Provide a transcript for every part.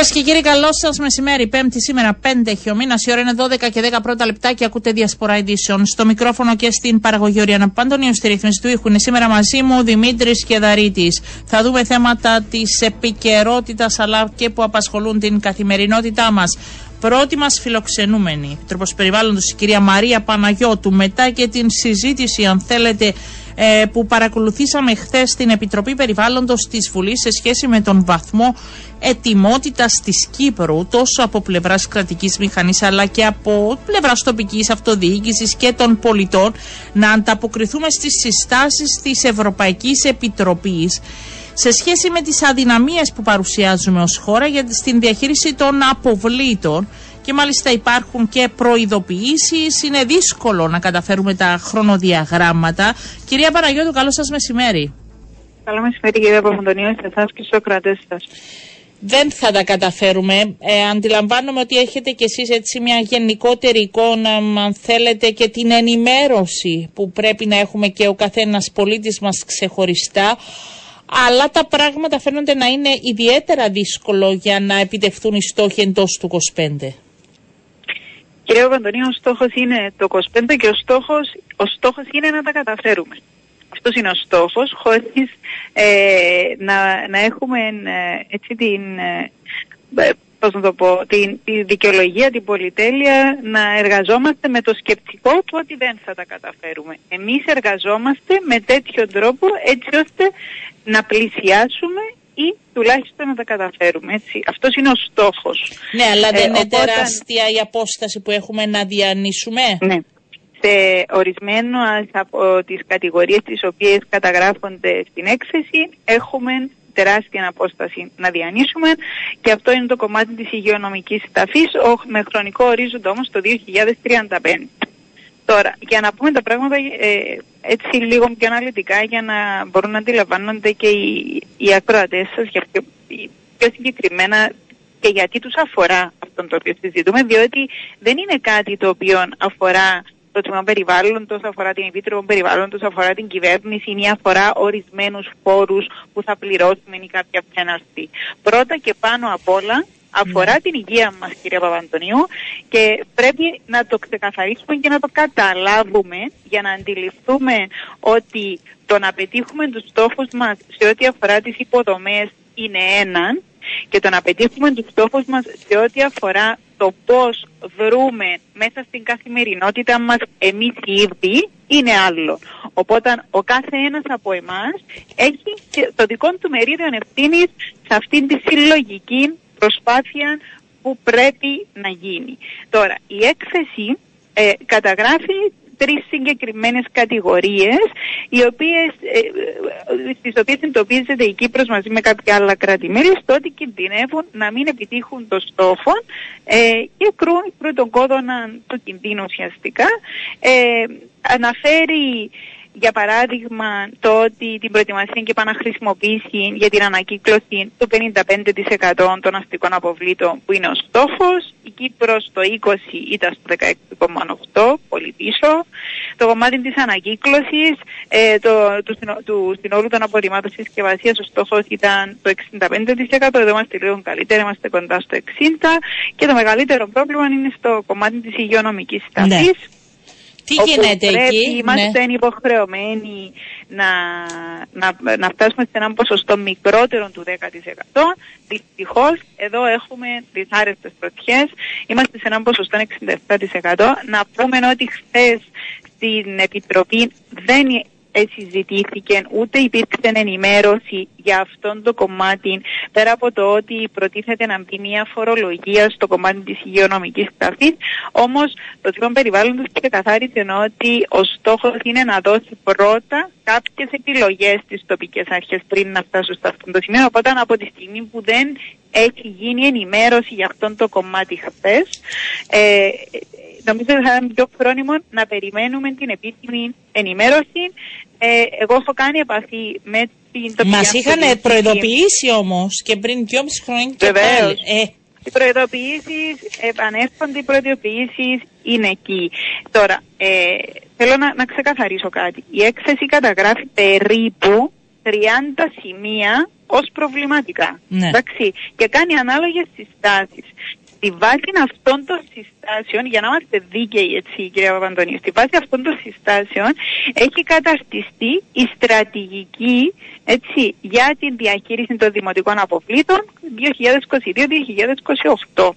Κυρίες και κύριοι, καλό σας μεσημέρι. Πέμπτη σήμερα, 5 έχει ο μήνας. Η ώρα είναι 12 και 10 πρώτα λεπτά και ακούτε διασπορά ειδήσεων. Στο μικρόφωνο και στην παραγωγή Οριανά Παντονίου, στη ρύθμιση του ήχου. Είναι σήμερα μαζί μου Δημήτρης Κεδαρίτης. Θα δούμε θέματα της επικαιρότητας αλλά και που απασχολούν την καθημερινότητά μας. Πρώτη μας φιλοξενούμενη, Επιτροπός Περιβάλλοντος, η κυρία Μαρία Παναγιώτου. Μετά και την συζήτηση, αν θέλετε, ε, που παρακολουθήσαμε χθες στην Επιτροπή Περιβάλλοντος της Βουλής σε σχέση με τον βαθμό ετοιμότητας της Κύπρου τόσο από πλευράς κρατικής μηχανής αλλά και από πλευράς τοπικής αυτοδιοίκησης και των πολιτών να ανταποκριθούμε στις συστάσεις της Ευρωπαϊκής Επιτροπής σε σχέση με τις αδυναμίες που παρουσιάζουμε ως χώρα για στην διαχείριση των αποβλήτων και μάλιστα υπάρχουν και προειδοποιήσεις. Είναι δύσκολο να καταφέρουμε τα χρονοδιαγράμματα. Κυρία Παναγιώτου, καλό σας μεσημέρι. Καλό μεσημέρι κύριε Παπαντονίου, σε εσάς και στους κρατές σας. Δεν θα τα καταφέρουμε. Ε, αντιλαμβάνομαι ότι έχετε κι εσείς έτσι μια γενικότερη εικόνα, αν θέλετε, και την ενημέρωση που πρέπει να έχουμε και ο καθένας πολίτης μας ξεχωριστά. Αλλά τα πράγματα φαίνονται να είναι ιδιαίτερα δύσκολο για να επιτευχθούν οι στόχοι εντός του 25. Κύριε Παπαντονίου, ο στόχος είναι το 25 και ο στόχος ο στόχος είναι να τα καταφέρουμε. Αυτός είναι ο στόχος, χωρίς ε, να, να έχουμε ε, έτσι την. Ε, ε, πώς να το πω, την, τη δικαιολογία, την πολυτέλεια να εργαζόμαστε με το σκεπτικό του ότι δεν θα τα καταφέρουμε. Εμείς εργαζόμαστε με τέτοιο τρόπο έτσι ώστε να πλησιάσουμε ή τουλάχιστον να τα καταφέρουμε. Έτσι. Αυτός είναι ο στόχος. Ναι, αλλά δεν ε, είναι τεράστια η απόσταση που έχουμε να διανύσουμε; Ναι. Σε ορισμένο από τις κατηγορίες τις οποίες καταγράφονται στην έκθεση έχουμε τεράστια απόσταση να διανύσουμε και αυτό είναι το κομμάτι της υγειονομικής ταφής με χρονικό ορίζοντα όμως το 2035. Τώρα, για να πούμε τα πράγματα ε, έτσι λίγο πιο αναλυτικά για να μπορούν να αντιλαμβάνονται και οι, οι ακροατές σας για πιο, πιο συγκεκριμένα και γιατί τους αφορά αυτό το οποίο συζητούμε, διότι δεν είναι κάτι το οποίο αφορά το τμήμα περιβάλλοντος, αφορά την Επίτροπο Περιβάλλοντος, αφορά την κυβέρνηση ή αφορά ορισμένους φόρους που θα πληρώσουμε ή κάποια πέναρτη. Πρώτα και πάνω απ' όλα αφορά ναι. την υγεία μας κυρία Παπαντονίου και πρέπει να το ξεκαθαρίσουμε και να το καταλάβουμε για να αντιληφθούμε ότι το να πετύχουμε τους στόχους μας σε ό,τι αφορά τις υποδομές είναι έναν και το να πετύχουμε τους στόχους μας σε ό,τι αφορά το πώς βρούμε μέσα στην καθημερινότητα μας εμείς οι ίδιοι είναι άλλο. Οπότε ο κάθε ένας από εμάς έχει το δικό του μερίδιο ευθύνης σε αυτήν τη συλλογική προσπάθεια που πρέπει να γίνει. Τώρα, η έκθεση ε, καταγράφει τρεις συγκεκριμένες κατηγορίες οι οποίες, ε, ε στις οποίες εντοπίζεται η Κύπρος μαζί με κάποια άλλα κράτη-μέλη στο ότι κινδυνεύουν να μην επιτύχουν το στόχο ε, και κρούν τον κόδωνα του κινδύνου ουσιαστικά. Ε, αναφέρει για παράδειγμα, το ότι την προετοιμασία και επαναχρησιμοποίηση για την ανακύκλωση του 55% των αστικών αποβλήτων που είναι ο στόχος. Η Κύπρος το 20 ήταν στο 16,8, πολύ πίσω. Το κομμάτι της ανακύκλωσης ε, το, του, του συνόλου των απορριμμάτων συσκευασίας ο στόχος ήταν το 65%, εδώ είμαστε λίγο καλύτερα, είμαστε κοντά στο 60% και το μεγαλύτερο πρόβλημα είναι στο κομμάτι της υγειονομικής σταθής. Ναι. Τι γίνεται εκεί; Είμαστε ναι. υποχρεωμένοι να, να, να φτάσουμε σε ένα ποσοστό μικρότερο του 10%. Δυστυχώς, εδώ έχουμε δυσάρεστες πρωτιέ. Είμαστε σε ένα ποσοστό 67%. Να πούμε ότι χθες στην Επιτροπή δεν συζητήθηκε, ούτε υπήρξε ενημέρωση για αυτόν το κομμάτι, πέρα από το ότι προτίθεται να μπει μια φορολογία στο κομμάτι της υγειονομικής ταφής, όμως το Τμήμα Περιβάλλοντος ξεκαθάρισε ότι ο στόχος είναι να δώσει πρώτα κάποιες επιλογές στις τοπικές αρχές πριν να φτάσουν σε αυτό το σημείο, οπότε από τη στιγμή που δεν έχει γίνει ενημέρωση για αυτόν το κομμάτι χθες. Ε, νομίζω ότι θα είναι πιο φρόνιμο να περιμένουμε την επίσημη ενημέρωση. Ε, εγώ έχω κάνει επαφή με την τοπική Μας είχαν προειδοποιήσει όμως και πριν δυόμιση χρόνια και πάλι. Ε. Οι προειδοποιήσεις επανέρχονται, οι προειδοποιήσεις είναι εκεί. Τώρα, ε, θέλω να, να ξεκαθαρίσω κάτι. Η έκθεση καταγράφει περίπου 30 σημεία ως προβληματικά. Ναι. Εντάξει, και κάνει ανάλογες συστάσεις. Στη βάση αυτών των συστάσεων, για να είμαστε δίκαιοι έτσι κυρία Παπαντονίου, στη βάση αυτών των συστάσεων έχει καταρτιστεί η στρατηγική έτσι, για την διαχείριση των δημοτικών αποβλήτων 2022-2028.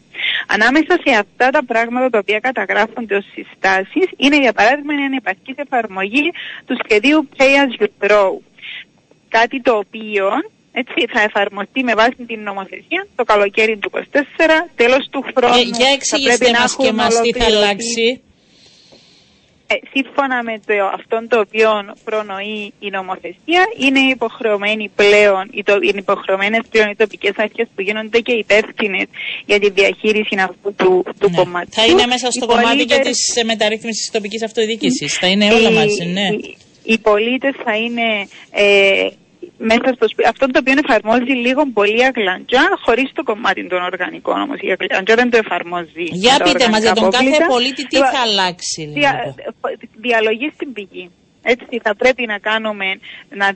Ανάμεσα σε αυτά τα πράγματα τα οποία καταγράφονται ως συστάσεις είναι για παράδειγμα η ανεπαρκής εφαρμογή του σχεδίου Pay as you throw. Κάτι το οποίο έτσι, θα εφαρμοστεί με βάση την νομοθεσία το καλοκαίρι του 24, τέλος του χρόνου. Ε, για εξηγήστε μας και μας τι θα αλλάξει. Ε, σύμφωνα με το, αυτόν το οποίο προνοεί η νομοθεσία, είναι υποχρεωμένοι πλέον, οι το, είναι υποχρεωμένες πλέον οι τοπικές αρχές που γίνονται και υπεύθυνε για τη διαχείριση αυτού του, του ναι. κομματιού. Θα είναι μέσα στο κομμάτι πολίτες... και της μεταρρύθμισης της τοπικής αυτοδιοίκησης. Θα είναι όλα μαζί, ναι. Οι, οι πολίτες θα είναι ε, μέσα στο σπίτι. Αυτό το οποίο εφαρμόζει λίγο πολύ αγλαντζά, χωρίς το κομμάτι των οργανικών όμως. Η αγλαντζά δεν το εφαρμόζει. Για πείτε μας, για τον κάθε πολίτη τι θα αλλάξει. Δια, διαλογή στην πηγή. Έτσι θα πρέπει να κάνουμε, να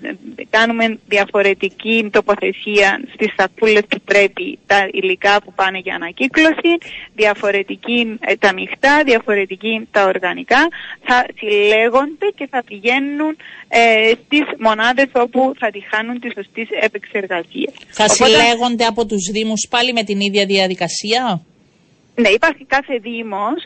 κάνουμε διαφορετική τοποθεσία στις σακούλες που πρέπει τα υλικά που πάνε για ανακύκλωση, διαφορετική ε, τα μειχτά, διαφορετική τα οργανικά, θα συλλέγονται και θα πηγαίνουν ε, στις μονάδες όπου θα τη χάνουν τη σωστή επεξεργασία. Θα Οπότε... συλλέγονται από τους Δήμους πάλι με την ίδια διαδικασία; Ναι, υπάρχει κάθε Δήμος,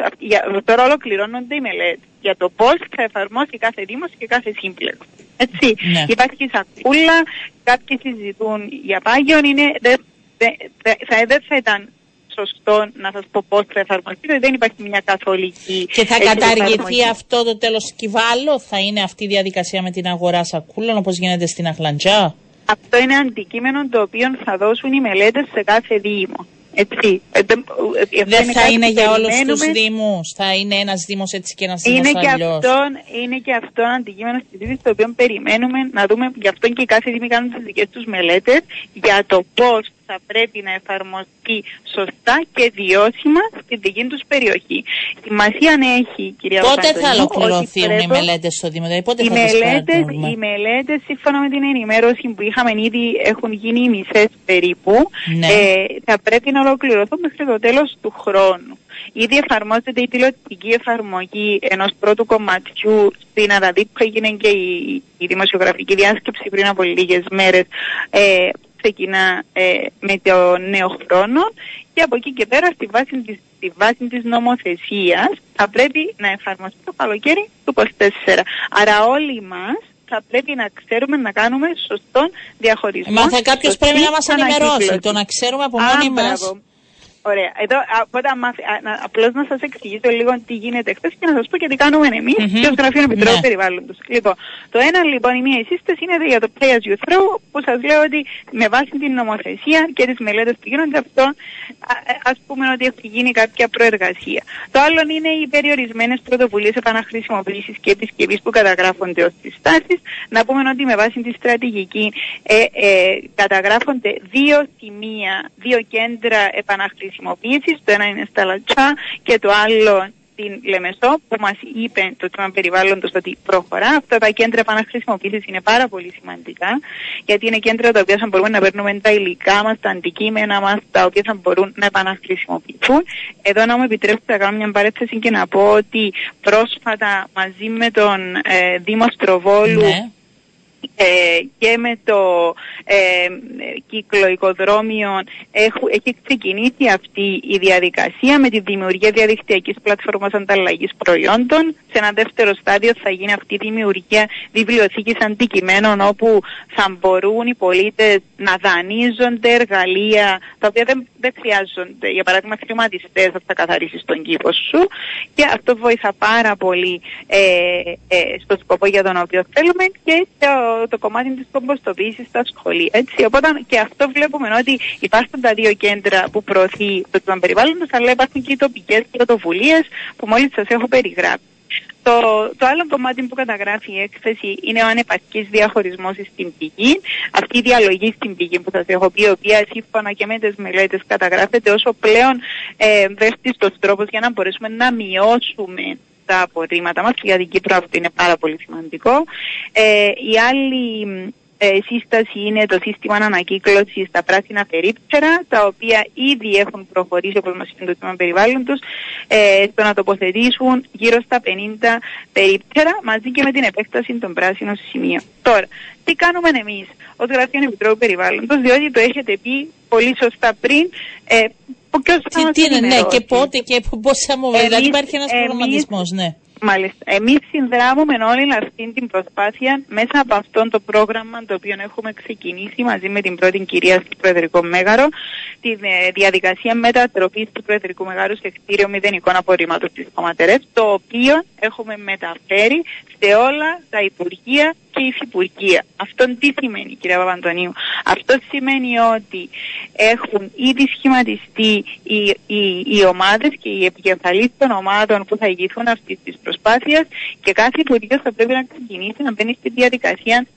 τώρα ολοκληρώνονται οι μελέτες για το πώ θα εφαρμόσει κάθε Δήμο και κάθε σύμπλεκ. Έτσι. Ναι. Υπάρχει σακούλα, κάποιοι συζητούν για πάγιον, είναι, δε, δε, δε, θα, δεν θα ήταν σωστό να σας πω πώς θα εφαρμοστεί, δηλαδή δεν υπάρχει μια καθολική... Και θα καταργηθεί αυτό το τέλος κυβάλο, θα είναι αυτή η διαδικασία με την αγορά σακούλων όπως γίνεται στην Αχλαντζά; Αυτό είναι αντικείμενο το οποίο θα δώσουν οι μελέτες σε κάθε Δήμο. Έτσι. Ε, ε, δεν θα είναι για όλους τους Δήμους, θα είναι ένας Δήμος έτσι και ένας Δήμος αλλιώς. Είναι και αυτό αντικείμενο συζήτηση το οποίο περιμένουμε να δούμε. Γι' αυτό και κάθε Δήμοι κάνουν τις δικές τους μελέτες για το πώς θα πρέπει να εφαρμοστεί σωστά και βιώσιμα στην δική τους περιοχή. Σημασία έχει, κυρία Πότε θα ολοκληρωθούν οι μελέτες στο Δήμο, δηλαδή πότε οι θα μελέτες, Οι μελέτες, σύμφωνα με την ενημέρωση που είχαμε ήδη, έχουν γίνει οι μισές περίπου. Ναι. Ε, θα πρέπει να ολοκληρωθούν μέχρι το τέλος του χρόνου. Ήδη εφαρμόζεται η τηλεοπτική εφαρμογή ενός πρώτου κομματιού στην Αραδί που έγινε και η, η δημοσιογραφική διάσκεψη πριν από λίγες μέρες. Ε, ξεκινά ε, με το νέο χρόνο και από εκεί και πέρα στη βάση της, στη βάση της νομοθεσίας θα πρέπει να εφαρμοστεί το καλοκαίρι του 24. Άρα όλοι μας θα πρέπει να ξέρουμε να κάνουμε σωστόν διαχωρισμό. Μα θα κάποιος πρέπει να μας ενημερώσει, το να ξέρουμε από μόνοι μας. Ωραία. Εδώ οπότε απλώς να σας εξηγήσω λίγο τι γίνεται χθες και να σας πω και τι κάνουμε εμείς mm-hmm. και ως Γραφείο Επιτρόπου ναι. Περιβάλλοντος. Λοιπόν, το ένα λοιπόν, η μία σύσταση είναι για το Pay as you throw, που σας λέω ότι με βάση την νομοθεσία και τις μελέτες που γίνονται αυτό, α πούμε ότι έχει γίνει κάποια προεργασία. Το άλλο είναι οι περιορισμένες πρωτοβουλίες επαναχρησιμοποίησης και επισκευής που καταγράφονται ως συστάσει. Να πούμε ότι με βάση τη στρατηγική ε, ε, καταγράφονται δύο σημεία, δύο κέντρα επαναχρησιμοποίησης το ένα είναι στα Λατσά και το άλλο στην Λεμεσό που μας είπε το τμήμα περιβάλλοντος ότι προχωρά. Αυτά τα κέντρα επαναχρησιμοποίησης είναι πάρα πολύ σημαντικά γιατί είναι κέντρα τα οποία θα μπορούμε να παίρνουμε τα υλικά μας, τα αντικείμενα μας, τα οποία θα μπορούν να επαναχρησιμοποιηθούν. Εδώ να μου επιτρέψετε να κάνω μια παρέθεση και να πω ότι πρόσφατα μαζί με τον ε, Δήμο Στροβόλου ναι ε, και με το ε, κύκλο οικοδρόμιων έχει ξεκινήσει αυτή η διαδικασία με τη δημιουργία διαδικτυακής πλατφόρμας ανταλλαγής προϊόντων. Σε ένα δεύτερο στάδιο θα γίνει αυτή η δημιουργία βιβλιοθήκης αντικειμένων όπου θα μπορούν οι πολίτες να δανείζονται εργαλεία τα οποία δεν, δεν χρειάζονται. Για παράδειγμα χρηματιστές θα τα καθαρίσεις τον κήπο σου και αυτό βοηθά πάρα πολύ ε, ε, στο σκοπό για τον οποίο θέλουμε και το το, κομμάτι της κομποστοποίησης στα σχολεία. Έτσι, οπότε και αυτό βλέπουμε ότι υπάρχουν τα δύο κέντρα που προωθεί το τμήμα περιβάλλοντος, αλλά υπάρχουν και οι τοπικές πρωτοβουλίες που μόλις σας έχω περιγράψει. Το, το άλλο κομμάτι που καταγράφει η έκθεση είναι ο ανεπαρκής διαχωρισμός στην πηγή. Αυτή η διαλογή στην πηγή που σας έχω πει, η οποία σύμφωνα και με τις μελέτες καταγράφεται όσο πλέον ε, βέστιστος τρόπος για να μπορέσουμε να μειώσουμε τα απορρίμματα μας και για την Κύπρο αυτό είναι πάρα πολύ σημαντικό. Ε, η άλλη ε, σύσταση είναι το σύστημα ανακύκλωσης στα πράσινα περίπτερα, τα οποία ήδη έχουν προχωρήσει, όπως μας είπε το τμήμα περιβάλλοντος, ε, στο να τοποθετήσουν γύρω στα 50 περίπτερα μαζί και με την επέκταση των πράσινων σημείων. Τώρα, τι κάνουμε εμείς ως Γραφείο Επιτρόπου Περιβάλλοντος, διότι το έχετε πει πολύ σωστά πριν. Ε, τι, τι είναι, ναι, και πότε και πώς θα μου Δηλαδή υπάρχει ένας προγραμματισμό, ναι. Μάλιστα. Εμείς συνδράμουμε όλη αυτή την προσπάθεια μέσα από αυτό το πρόγραμμα το οποίο έχουμε ξεκινήσει μαζί με την πρώτη κυρία στο Προεδρικό Μέγαρο, τη ε, διαδικασία μετατροπής του Προεδρικού Μεγάρου σε κτίριο μηδενικών απορρίμματος της Κομματερέ, το οποίο έχουμε μεταφέρει σε όλα τα Υπουργεία και υφυπουργεία. Αυτό τι σημαίνει κύριε Παπαντονίου; Αυτό σημαίνει ότι έχουν ήδη σχηματιστεί οι, οι, οι ομάδες και οι επικεφαλείς των ομάδων που θα ηγηθούν αυτής της προσπάθειας και κάθε υπουργείο θα πρέπει να ξεκινήσει να μπαίνει στη διαδικασία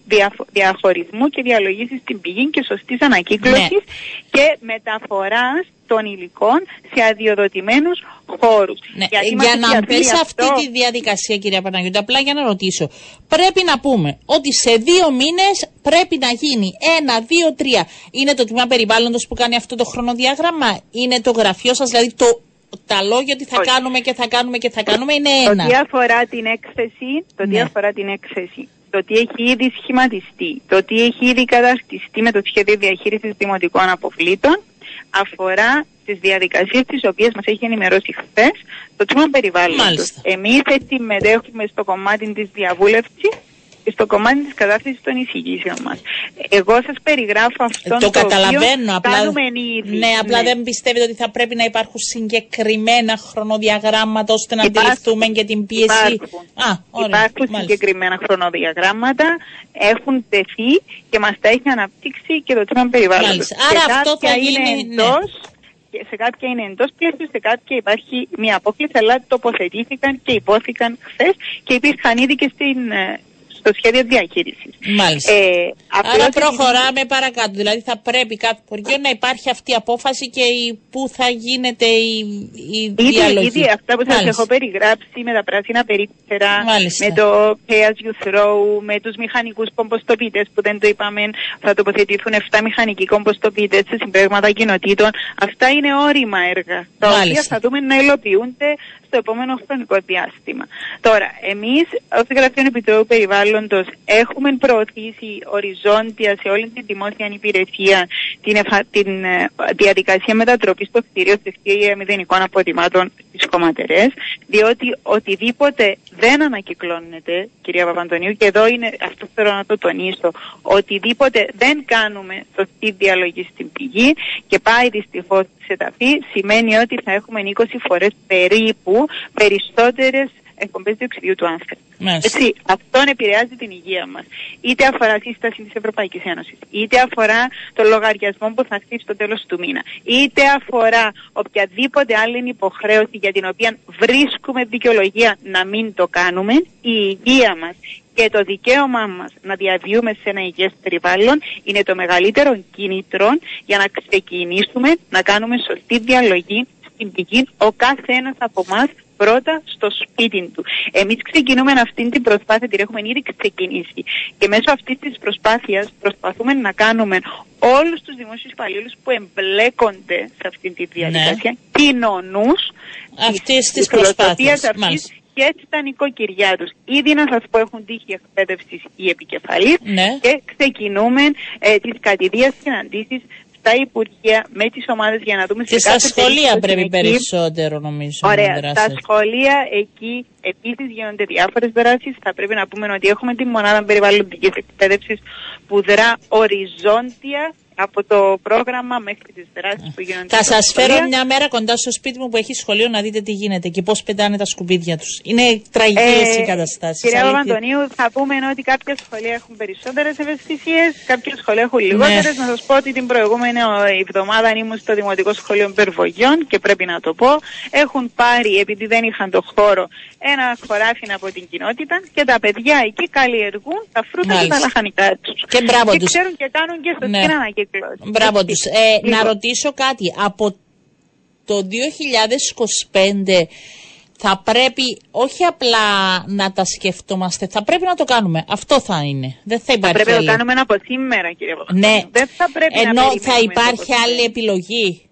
διαχωρισμού και διαλογής στην πηγή και σωστής ανακύκλωσης ναι. και μεταφοράς των υλικών σε αδειοδοτημένους χώρους. Ναι, για να μπει σε αυτή τη διαδικασία κυρία Παναγιώτη, απλά για να ρωτήσω, πρέπει να πούμε ότι σε δύο μήνες πρέπει να γίνει ένα, δύο, τρία. Είναι το τμήμα περιβάλλοντος που κάνει αυτό το χρονοδιάγραμμα, είναι το γραφείο σας, δηλαδή το τα λόγια ότι θα κάνουμε και θα κάνουμε και θα κάνουμε είναι ένα. Το τι αφορά την έκθεση, το τι ναι. αφορά την έκθεση, το τι έχει ήδη σχηματιστεί, το τι έχει ήδη καταρτιστεί με το σχέδιο διαχείρισης δημοτικών αποβλήτων, αφορά τις διαδικασίες τις οποίες μας έχει ενημερώσει χθες το τμήμα περιβάλλοντος. Εμείς συμμετέχουμε στο κομμάτι της διαβούλευσης στο κομμάτι της κατάθεση των εισηγήσεων μας. Εγώ σας περιγράφω αυτό το, το καταλαβαίνω. Απλά, ήδη. Ναι, απλά ναι. δεν πιστεύετε ότι θα πρέπει να υπάρχουν συγκεκριμένα χρονοδιαγράμματα ώστε να αντιληφθούμε και την πίεση; Υπάρχουν, Α, ωραία, υπάρχουν συγκεκριμένα χρονοδιαγράμματα, έχουν τεθεί και μας τα έχει αναπτύξει και το τμήμα περιβάλλοντος. Άρα αυτό θα γίνει. Είναι ναι. σε κάποια είναι εντός πλαίσιου, σε κάποια υπάρχει μια απόκληση, αλλά τοποθετήθηκαν και υπόθηκαν χθες και υπήρχαν ήδη και στην ε, στο σχέδιο διαχείρισης. Μάλιστα. Ε, Άρα προχωράμε παρακάτω. Δηλαδή θα πρέπει κάθε Υπουργείο να υπάρχει αυτή η απόφαση και η, πού θα γίνεται η, η ήδη, διαλογή. Ήδη αυτά που σας έχω περιγράψει με τα πράσινα περίπτερα, με το pay as you throw, με τους μηχανικούς κομποστοποιητές που δεν το είπαμε, θα τοποθετηθούν 7 μηχανικοί κομποστοποιητές σε συμπράγματα κοινοτήτων. Αυτά είναι όριμα έργα, τα Μάλιστα. οποία θα δούμε να υλοποιούνται στο επόμενο χρονικό διάστημα. Τώρα, εμείς ως Γραφείο Επιτρόπου Περιβάλλοντος έχουμε προωθήσει οριζόντια σε όλη την δημόσια υπηρεσία την, την ε, διαδικασία μετατροπής στο κτίριο σε κτίρια μηδενικών αποτιμάτων στι κομματερές, διότι οτιδήποτε δεν ανακυκλώνεται, κυρία Παπαντονίου, και εδώ είναι, αυτό θέλω να το τονίσω, οτιδήποτε δεν κάνουμε σωστή διαλογή στην πηγή και πάει δυστυχώς σε ταφή, σημαίνει ότι θα έχουμε 20 φορές περίπου περισσότερες εκπομπές διοξιδίου του άνθρακα. Έτσι, αυτόν επηρεάζει την υγεία μας. Είτε αφορά σύσταση της Ευρωπαϊκής Ένωσης, είτε αφορά το λογαριασμό που θα χτίσει στο τέλος του μήνα, είτε αφορά οποιαδήποτε άλλη υποχρέωση για την οποία βρίσκουμε δικαιολογία να μην το κάνουμε, η υγεία μας και το δικαίωμά μας να διαβιούμε σε ένα υγιές περιβάλλον είναι το μεγαλύτερο κίνητρο για να ξεκινήσουμε να κάνουμε σωστή διαλογή στην πηγή ο κάθε ένα από εμά πρώτα στο σπίτι του. Εμείς ξεκινούμε αυτή την προσπάθεια, την έχουμε ήδη ξεκινήσει. Και μέσω αυτής της προσπάθειας προσπαθούμε να κάνουμε όλους τους δημόσιους υπαλλήλους που εμπλέκονται σε αυτή τη διαδικασία ναι. κοινωνούς αυτής της προσπάθειας και τα νοικοκυριά τους. Ήδη να σας πω έχουν τύχει εκπαίδευσης οι επικεφαλεί ναι. και ξεκινούμε ε, τις κατηδίες συναντήσεις στα Υπουργεία, με τις ομάδες για να δούμε και στα σχολεία πρέπει περισσότερο νομίζω. Ωραία. Στα σχολεία εκεί επίσης γίνονται διάφορες δράσεις. Θα πρέπει να πούμε ότι έχουμε τη μονάδα περιβαλλοντικής εκπαίδευσης που δρά οριζόντια από το πρόγραμμα μέχρι τις δράσεις που γίνονται. Θα σας φέρω μια μέρα κοντά στο σπίτι μου που έχει σχολείο να δείτε τι γίνεται και πώς πετάνε τα σκουπίδια τους. Είναι τραγικές ε, οι καταστάσεις. Κυρία Παπαντονίου, θα πούμε ότι κάποια σχολεία έχουν περισσότερες ευαισθησίες, κάποια σχολεία έχουν λιγότερες. Ναι. Να σας πω ότι την προηγούμενη εβδομάδα ήμουν στο Δημοτικό Σχολείο Περβογιών και πρέπει να το πω. Έχουν πάρει, επειδή δεν είχαν το χώρο, ένα χωράφι από την κοινότητα και τα παιδιά εκεί καλλιεργούν τα φρούτα και τα λαχανικά τους. Και μπράβο Και ξέρουν και κάνουν και στο ναι. Μπράβο τους. Ε, να ρωτήσω κάτι. Από το 2025 θα πρέπει όχι απλά να τα σκεφτόμαστε, θα πρέπει να το κάνουμε. Αυτό θα είναι. Δεν θα υπάρχει. Θα πρέπει να το κάνουμε από σήμερα, κύριε Παπαδόπουλο. Ναι. Δεν θα πρέπει Ενώ να θα υπάρχει άλλη επιλογή.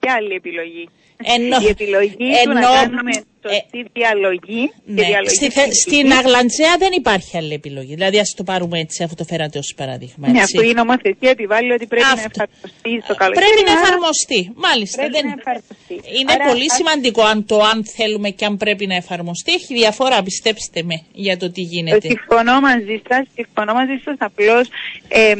Ποια άλλη επιλογή; Ενώ, η επιλογή ενώ, του να κάνουμε σωστή ε, διαλογή. Ναι. διαλογή στη, στην Αγλαντζέα δεν υπάρχει άλλη επιλογή. Δηλαδή, ας το πάρουμε έτσι, αφού το φέρατε ως παράδειγμα. Ναι, αυτό η νομοθεσία επιβάλλει ότι πρέπει αυτό. να εφαρμοστεί στο καλοκαίρι. Πρέπει να εφαρμοστεί. Μάλιστα. Πρέπει δεν... να εφαρμοστεί. Είναι Άρα, πολύ α... σημαντικό αν το αν θέλουμε και αν πρέπει να εφαρμοστεί. Έχει διαφορά, πιστέψτε με, για το τι γίνεται. Συμφωνώ μαζί σας. Συμφωνώ μαζί σας. Απλώς ε,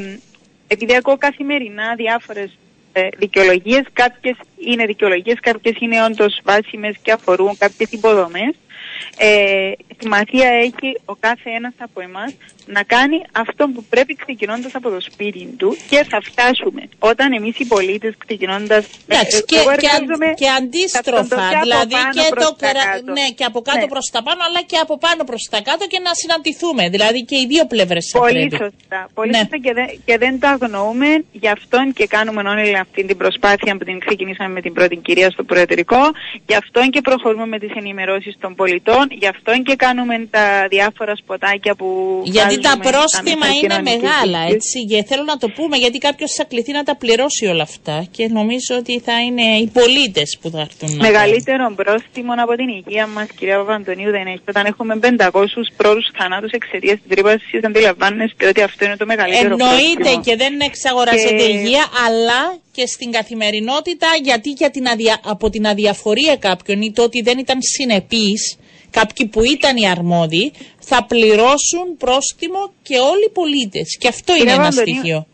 επειδή ακούω καθημερινά διάφορες ε, δικαιολογίες. Κάποιες είναι δικαιολογίες, κάποιες είναι όντως βάσιμες και αφορούν κάποιες υποδομές. Ε, σημασία έχει ο κάθε ένας από εμάς να κάνει αυτό που πρέπει ξεκινώντας από το σπίτι του και θα φτάσουμε όταν εμείς οι πολίτες ξεκινώντας. Ε, και, και, και αντίστροφα. Δηλαδή και, το, ναι, και από κάτω ναι. προς τα πάνω, αλλά και από πάνω προς τα κάτω και να συναντηθούμε. Δηλαδή και οι δύο πλευρές Πολύ σωστά. Πολύ ναι. σωστά και δεν, και δεν το αγνοούμε. Γι' αυτό και κάνουμε όλοι αυτή την προσπάθεια που την ξεκινήσαμε με την πρώτη κυρία στο Προεδρικό. Γι' αυτό και προχωρούμε με τις ενημερώσεις των πολιτών. Γι' αυτό και κάνουμε τα διάφορα σποτάκια που. Γιατί τα πρόστιμα είναι μεγάλα, έτσι. Και θέλω να το πούμε, γιατί κάποιος θα κληθεί να τα πληρώσει όλα αυτά. Και νομίζω ότι θα είναι οι πολίτες που θα έρθουν να Μεγαλύτερο πρόστιμο από την υγεία μας, κυρία Παπαντονίου, δεν έχει. Όταν έχουμε 500 πρόωρους θανάτους εξαιτίας της τρύπασης, αντιλαμβάνεστε ότι αυτό είναι το μεγαλύτερο Εννοείται πρόστιμο. και δεν εξαγοράζεται και... υγεία, αλλά και στην καθημερινότητα, γιατί για την αδια... από την αδιαφορία κάποιον ή το ότι δεν ήταν συνεπής κάποιοι που ήταν οι αρμόδιοι, θα πληρώσουν πρόστιμο και όλοι οι πολίτες. Και αυτό είναι ένα στοιχείο.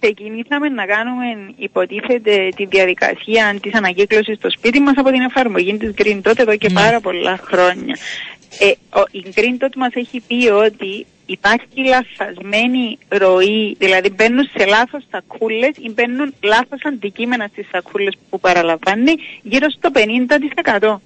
Ξεκινήσαμε να κάνουμε, υποτίθεται, τη διαδικασία της ανακύκλωσης στο σπίτι μας από την εφαρμογή της Green Dot εδώ και ναι. πάρα πολλά χρόνια. Ε, ο, η Green Dot μας έχει πει ότι υπάρχει λαθασμένη ροή, δηλαδή μπαίνουν σε λάθος σακούλες ή μπαίνουν λάθος αντικείμενα στις σακούλες που παραλαμβάνει γύρω στο 50%.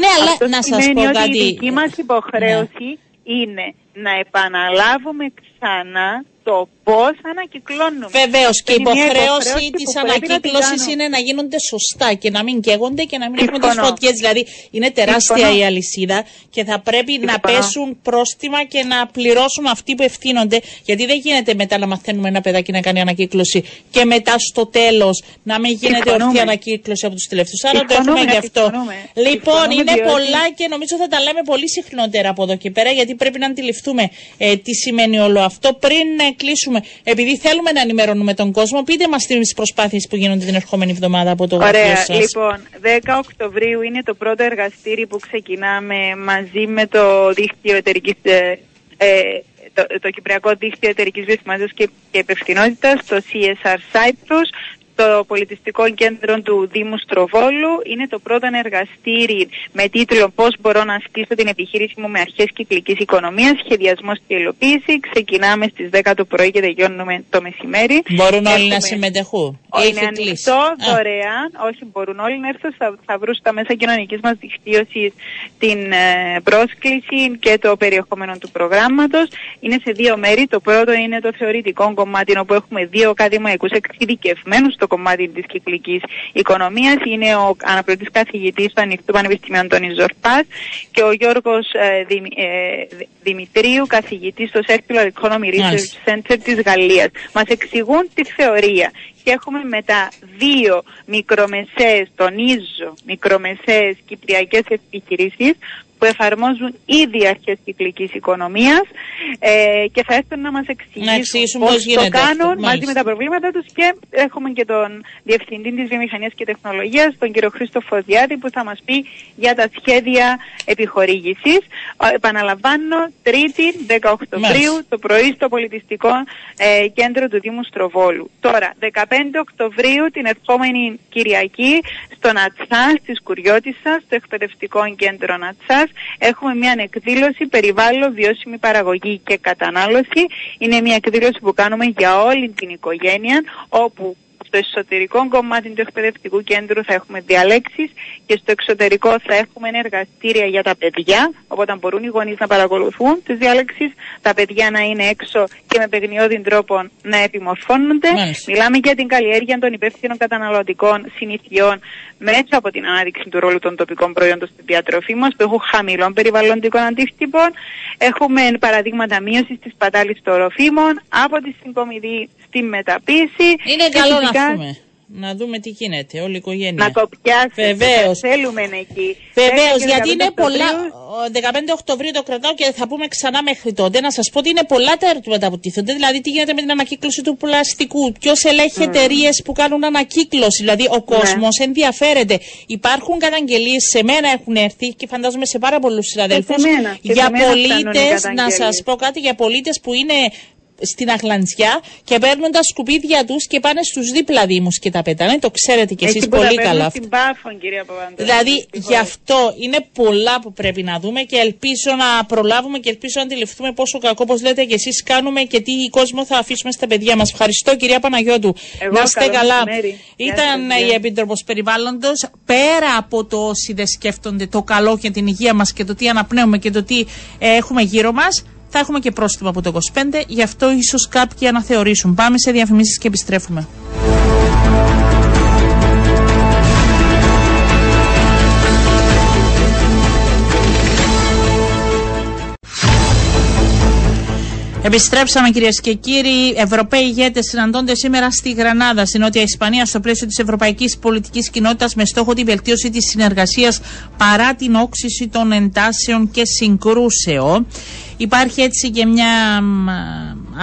Ναι, αλλά Αυτό να σας πω ότι κάτι. Η δική μας υποχρέωση ναι. είναι να επαναλάβουμε ξανά το πώς ανακυκλώνουμε. Βεβαίως και η υποχρέωση της ανακύκλωσης είναι να γίνονται σωστά και να μην καίγονται και να μην έχουμε τις φωτιές. Δηλαδή είναι τεράστια Συμφωνώ. η αλυσίδα και θα πρέπει Συμφωνώ. να πέσουν πρόστιμα και να πληρώσουν αυτοί που ευθύνονται. Γιατί δεν γίνεται μετά να μαθαίνουμε ένα παιδάκι να κάνει ανακύκλωση και μετά στο τέλος να μην γίνεται ορθή ανακύκλωση από τους τελευταίου. Άρα το έχουμε γι' αυτό. Λοιπόν, είναι διότι... πολλά και νομίζω θα τα λέμε πολύ συχνότερα από εδώ και πέρα γιατί πρέπει να αντιληφθούμε ε, τι σημαίνει όλο αυτό πριν ε, κλείσουμε, επειδή θέλουμε να ενημερώνουμε τον κόσμο, πείτε μας τις προσπάθειες που γίνονται την ερχόμενη εβδομάδα από το Ωραία. σας. Λοιπόν, 10 Οκτωβρίου είναι το πρώτο εργαστήρι που ξεκινάμε μαζί με το δίκτυο εταιρικής. Ε, ε, το, το Κυπριακό Δίκτυο Εταιρικής Βιωσιμότητα και, και Επευθυνότητα, το CSR Cyprus, το πολιτιστικό κέντρο του Δήμου Στροβόλου. Είναι το πρώτο εργαστήρι με τίτλο Πώς μπορώ να ασκήσω την επιχείρηση μου με αρχές κυκλικής οικονομίας, σχεδιασμός και υλοποίηση. Ξεκινάμε στις 10 το πρωί και τελειώνουμε το μεσημέρι. Μπορούν όλοι να συμμετέχουν. Είναι ανοιχτό, δωρεάν. Όχι, μπορούν όλοι να έρθουν. Θα, θα βρουν στα μέσα κοινωνικής μας δικτύωσης την ε, πρόσκληση και το περιεχόμενο του προγράμματος. Είναι σε δύο μέρη. Το πρώτο είναι το θεωρητικό κομμάτι, όπου έχουμε δύο ακαδημαϊκούς εξειδικευμένους στο κομμάτι της κυκλικής οικονομίας. Είναι ο αναπληρωτής καθηγητής του Ανοιχτού Πανεπιστημίου Αντώνης Ζορπάς και ο Γιώργος ε, Δημ, ε, Δημητρίου, καθηγητής στο Circular Economy Research Center της Γαλλίας. Μας εξηγούν τη θεωρία και έχουμε μετά δύο μικρομεσαίες, τονίζω, μικρομεσαίες κυπριακές επιχειρήσεις που εφαρμόζουν ήδη αρχές κυκλικής οικονομίας ε, και θα έρθουν να μας εξηγήσουν να πώς, το κάνουν μαζί με τα προβλήματα τους και έχουμε και τον Διευθυντή της Βιομηχανίας και Τεχνολογίας, τον κύριο Χρήστο Φωδιάδη που θα μας πει για τα σχέδια επιχορήγησης. Επαναλαμβάνω, Τρίτη 10 Οκτωβρίου το πρωί στο πολιτιστικό ε, κέντρο του Δήμου Στροβόλου. Τώρα, 15 Οκτωβρίου την ερχόμενη Κυριακή στο Νατσά, στη Σκουριώτισσα, στο εκπαιδευτικό κέντρο Νατσάς, έχουμε μια εκδήλωση περιβάλλον, βιώσιμη παραγωγή και κατανάλωση. Είναι μια εκδήλωση που κάνουμε για όλη την οικογένεια, όπου Στο εσωτερικό κομμάτι του εκπαιδευτικού κέντρου θα έχουμε διαλέξεις και στο εξωτερικό θα έχουμε εργαστήρια για τα παιδιά, οπότε μπορούν οι γονείς να παρακολουθούν τις διαλέξεις, τα παιδιά να είναι έξω και με παιγνιώδη τρόπο να επιμορφώνονται. Μιλάμε για την καλλιέργεια των υπεύθυνων καταναλωτικών συνηθιών μέσα από την ανάδειξη του ρόλου των τοπικών προϊόντων στη διατροφή μας που έχουν χαμηλών περιβαλλοντικών αντίκτυπων. Έχουμε παραδείγματα μείωση της πατάλης των ροφίμων από τη συγκομιδή στη μεταποίηση. Είναι καλό να πούμε να δούμε τι γίνεται, όλη η οικογένεια. Να το πιάσει. Βεβαίως. Θέλουμε εκεί. Βεβαίως, γιατί είναι πολλά. 15 Οκτωβρίου το κρατάω και θα πούμε ξανά μέχρι τότε. Να σας πω ότι είναι πολλά τα ερωτήματα που τίθενται. Δηλαδή, τι γίνεται με την ανακύκλωση του πλαστικού; Ποιος ελέγχει mm. εταιρείε που κάνουν ανακύκλωση; Δηλαδή, ο κόσμος ναι. ενδιαφέρεται. Υπάρχουν καταγγελίες, σε μένα έχουν έρθει και φαντάζομαι σε πάρα πολλούς συναδέλφους. Για πολίτες, να σας πω κάτι, για πολίτες που είναι στην Αγλαντζιά και παίρνουν τα σκουπίδια τους και πάνε στους δίπλα δήμους και τα πετάνε. Το ξέρετε κι εσείς πολύ καλά. Στην Πάφων, κυρία Δηλαδή, γι' αυτό είναι πολλά που πρέπει να δούμε και ελπίζω να προλάβουμε και ελπίζω να αντιληφθούμε πόσο κακό, όπως λέτε κι εσείς, κάνουμε και τι κόσμο θα αφήσουμε στα παιδιά μας. Ευχαριστώ, κυρία Παναγιώτου. Εγώ, να είστε καλά. Ήταν η Επίτροπος Περιβάλλοντος. Πέρα από το όσοι δεν σκέφτονται το καλό και την υγεία μας και το τι αναπνέουμε και το τι ε, έχουμε γύρω μας, θα έχουμε και πρόστιμο από το 25, γι' αυτό ίσως κάποιοι αναθεωρήσουν. Πάμε σε διαφημίσεις και επιστρέφουμε. Επιστρέψαμε κυρίες και κύριοι. Ευρωπαίοι ηγέτες συναντώνται σήμερα στη Γρανάδα, στην Νότια Ισπανία, στο πλαίσιο της Ευρωπαϊκής Πολιτικής Κοινότητας, με στόχο τη βελτίωση της συνεργασίας παρά την όξυση των εντάσεων και συγκρούσεων. Υπάρχει έτσι και μια,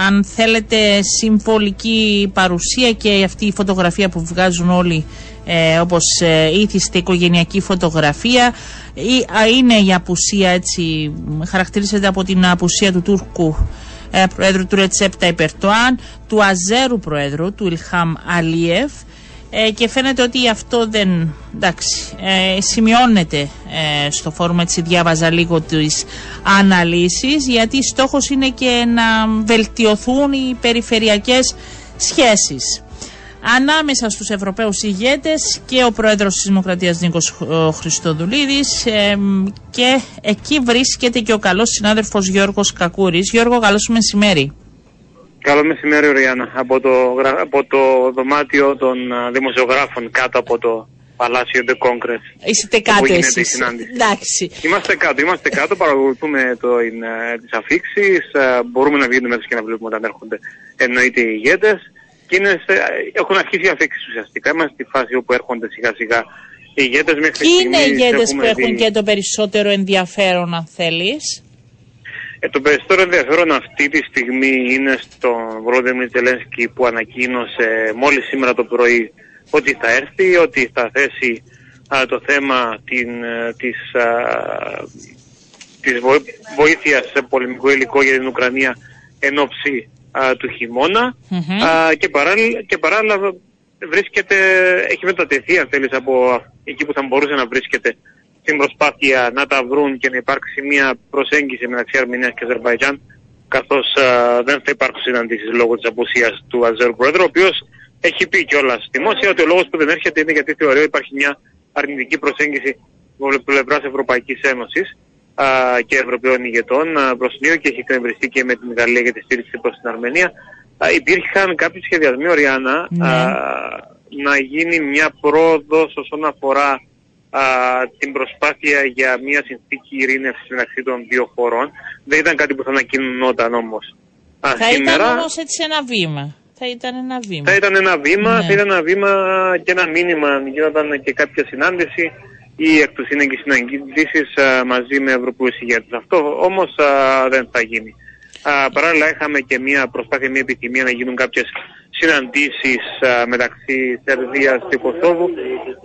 αν θέλετε, συμβολική παρουσία και αυτή η φωτογραφία που βγάζουν όλοι ε, όπως ε, ήθιστε οικογενειακή φωτογραφία είναι η απουσία έτσι χαρακτηρίζεται από την απουσία του Τούρκου ε, Προέδρου του Ρετσέπτα Υπερτοάν, του Αζέρου Προέδρου, του Ιλχάμ Αλίεφ. Ε, και φαίνεται ότι αυτό δεν εντάξει, ε, σημειώνεται ε, στο φόρουμ έτσι διάβαζα λίγο τις αναλύσεις γιατί στόχος είναι και να βελτιωθούν οι περιφερειακές σχέσεις ανάμεσα στους Ευρωπαίους ηγέτες και ο Πρόεδρος της Δημοκρατίας Νίκος Χριστοδουλίδης και εκεί βρίσκεται και ο καλός συνάδελφος Γιώργος Κακούρης. Γιώργο, καλώς μεσημέρι. Καλό μεσημέρι, Ριάννα. Από το, από το δωμάτιο των δημοσιογράφων κάτω από το Παλάσιο de Congress. Είστε κάτω εσείς. Εντάξει. Είμαστε κάτω, είμαστε κάτω, παρακολουθούμε το, είναι, τις αφήξεις, μπορούμε να βγαίνουμε μέσα και να βλέπουμε όταν έρχονται εννοείται οι ηγέτες και είναι, έχουν αρχίσει οι αφήξεις ουσιαστικά. Είμαστε στη φάση όπου έρχονται σιγά σιγά οι ηγέτες μέχρι Ποιοι είναι οι ηγέτες που έχουν και το περισσότερο ενδιαφέρον αν θέλεις; Ε, το περισσότερο ενδιαφέρον αυτή τη στιγμή είναι στον Βρόντεμι Τζελένσκι που ανακοίνωσε μόλις σήμερα το πρωί ότι θα έρθει, ότι θα θέσει το θέμα την, ε, της, α, της βοήθειας σε πολεμικό υλικό για την Ουκρανία εν ώψη του χειμωνα και, παράλληλα, και παράλληλα βρίσκεται, έχει μετατεθεί αν θέλεις από εκεί που θα μπορούσε να βρίσκεται στην προσπάθεια να τα βρουν και να υπάρξει μια προσέγγιση μεταξύ Αρμενίας και Αζερβαϊτζάν καθώς δεν θα υπάρξουν συναντήσεις λόγω της απουσίας του Αζέρου Πρόεδρου ο οποίος έχει πει κιόλας δημόσια ότι ο λόγος που δεν έρχεται είναι γιατί θεωρεί ότι υπάρχει μια αρνητική προσέγγιση από πλευράς Ευρωπαϊκής Ένωσης. α, και Ευρωπαίων ηγετών προς νέο και έχει εκνευριστεί και με την Γαλλία για τη στήριξη προς την Αρμενία. Α, υπήρχαν κάποιοι σχεδιασμοί, Οριάννα, ναι. να γίνει μια πρόοδος όσον αφορά α, την προσπάθεια για μια συνθήκη ειρήνευσης μεταξύ των δύο χωρών. Δεν ήταν κάτι που θα ανακοινωνόταν όμως. Θα σήμερα... ήταν όμως έτσι ένα βήμα. Θα ήταν ένα βήμα. Θα ήταν ένα βήμα, ναι. θα ήταν ένα βήμα και ένα μήνυμα. Γινόταν και κάποια συνάντηση ή εκ του σύνεγγυ συναντήσεις μαζί με Ευρωπαίους ηγέτες. Αυτό όμως δεν θα γίνει. Α, παράλληλα είχαμε και μια προσπάθεια, μια επιθυμία να γίνουν κάποιες συναντήσεις α, μεταξύ Σερβίας και Κωσόβου.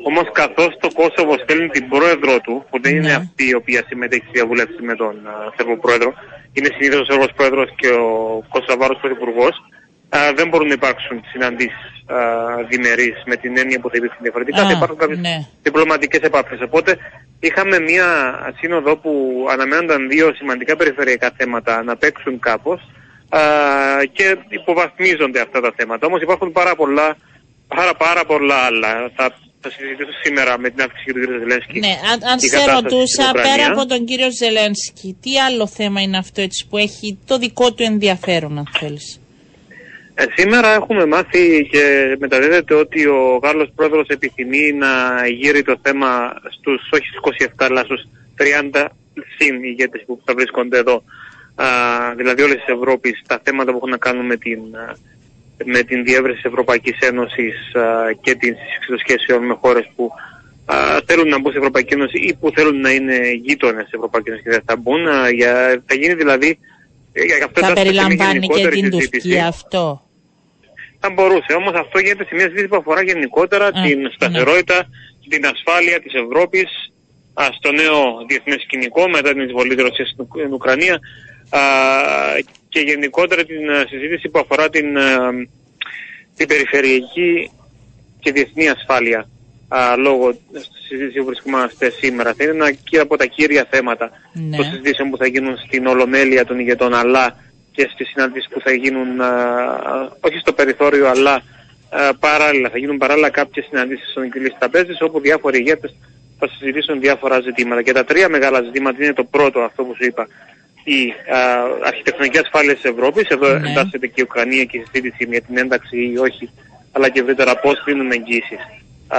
Όμως καθώς το Κόσοβο στέλνει την πρόεδρο του, που δεν είναι ναι. αυτή η οποία συμμετέχει στη διαβούλευση με τον Σέρβο πρόεδρο, είναι συνήθως ο Σέρβος πρόεδρος και ο Κωσοβάρος πρωθυπουργός, δεν μπορούν να υπάρξουν συναντήσεις διμερείς με την έννοια που θα υπήρχαν διαφορετικά, θα υπάρχουν κάποιες ναι. διπλωματικές επαφές. Οπότε είχαμε μια σύνοδο που αναμένονταν δύο σημαντικά περιφερειακά θέματα να παίξουν κάπως α, και υποβαθμίζονται αυτά τα θέματα. Όμως υπάρχουν πάρα πολλά πάρα πάρα πολλά άλλα. Θα, θα συζητήσω σήμερα με την αύξηση του κ. Ζελένσκι. Ναι, αν, αν σε ρωτούσα πέρα από τον κύριο Ζελένσκι, τι άλλο θέμα είναι αυτό έτσι που έχει το δικό του ενδιαφέρον, αν θέλεις; Ε, σήμερα έχουμε μάθει και μεταδίδεται ότι ο Γάλλος πρόεδρος επιθυμεί να γύρει το θέμα στους όχι στους 27 αλλά στους 30 συν ηγέτες που θα βρίσκονται εδώ. Α, δηλαδή όλες τις Ευρώπης τα θέματα που έχουν να κάνουν με την, με την διεύρυνση της Ευρωπαϊκής Ένωσης α, και την σχέσεων με χώρες που α, θέλουν να μπουν στην Ευρωπαϊκή Ένωση ή που θέλουν να είναι γείτονες της Ευρωπαϊκής Ένωσης και δεν θα μπουν. για, θα γίνει δηλαδή... Για αυτό θα περιλαμβάνει και την Τουρκία αυτό. Θα μπορούσε. Όμως αυτό γίνεται σε μια συζήτηση που αφορά γενικότερα την ναι. σταθερότητα, την ασφάλεια της Ευρώπης στο νέο διεθνές σκηνικό μετά την εισβολή της Ρωσίας στην Ουκρανία α, και γενικότερα την συζήτηση που αφορά την, την περιφερειακή και διεθνή ασφάλεια α, λόγω της συζήτηση που βρισκόμαστε σήμερα. Θα είναι ένα από τα κύρια θέματα ναι. των συζητήσεων που θα γίνουν στην Ολομέλεια των ηγετών αλλά και στις συναντήσεις που θα γίνουν όχι στο περιθώριο αλλά παράλληλα. Θα γίνουν παράλληλα κάποιες συναντήσεις στον Κιλής Τραπέζης όπου διάφοροι ηγέτες θα συζητήσουν διάφορα ζητήματα. Και τα τρία μεγάλα ζητήματα είναι το πρώτο, αυτό που σου είπα, η α, αρχιτεκτονική ασφάλεια της Ευρώπης. Εδώ ναι. εντάσσεται και η Ουκρανία και η συζήτηση για την ένταξη ή όχι, αλλά και ευρύτερα πώς δίνουν εγγύησεις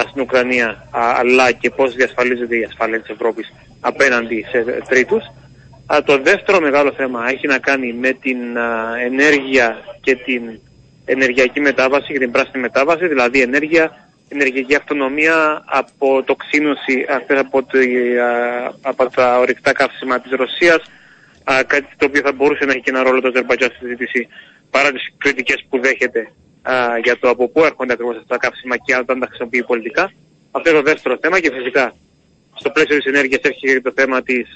στην Ουκρανία, α, αλλά και πώς διασφαλίζεται η ασφάλεια της Ευρώπης απέναντι σε τρίτους. Α, το δεύτερο μεγάλο θέμα έχει να κάνει με την ενέργεια και την ενεργειακή μετάβαση και την πράσινη μετάβαση, δηλαδή ενέργεια ενεργειακή αυτονομία από τοξίνωση από, το, από τα ορυκτά καύσιμα της Ρωσίας κάτι το οποίο θα μπορούσε να έχει και ένα ρόλο το Αζερμπαϊτζάν στη συζήτηση παρά τις κριτικές που δέχεται για το από πού έρχονται ακριβώς αυτά τα καύσιμα και αν τα χρησιμοποιεί πολιτικά. Αυτό είναι το δεύτερο θέμα και φυσικά στο πλαίσιο της ενέργειας έρχεται το θέμα της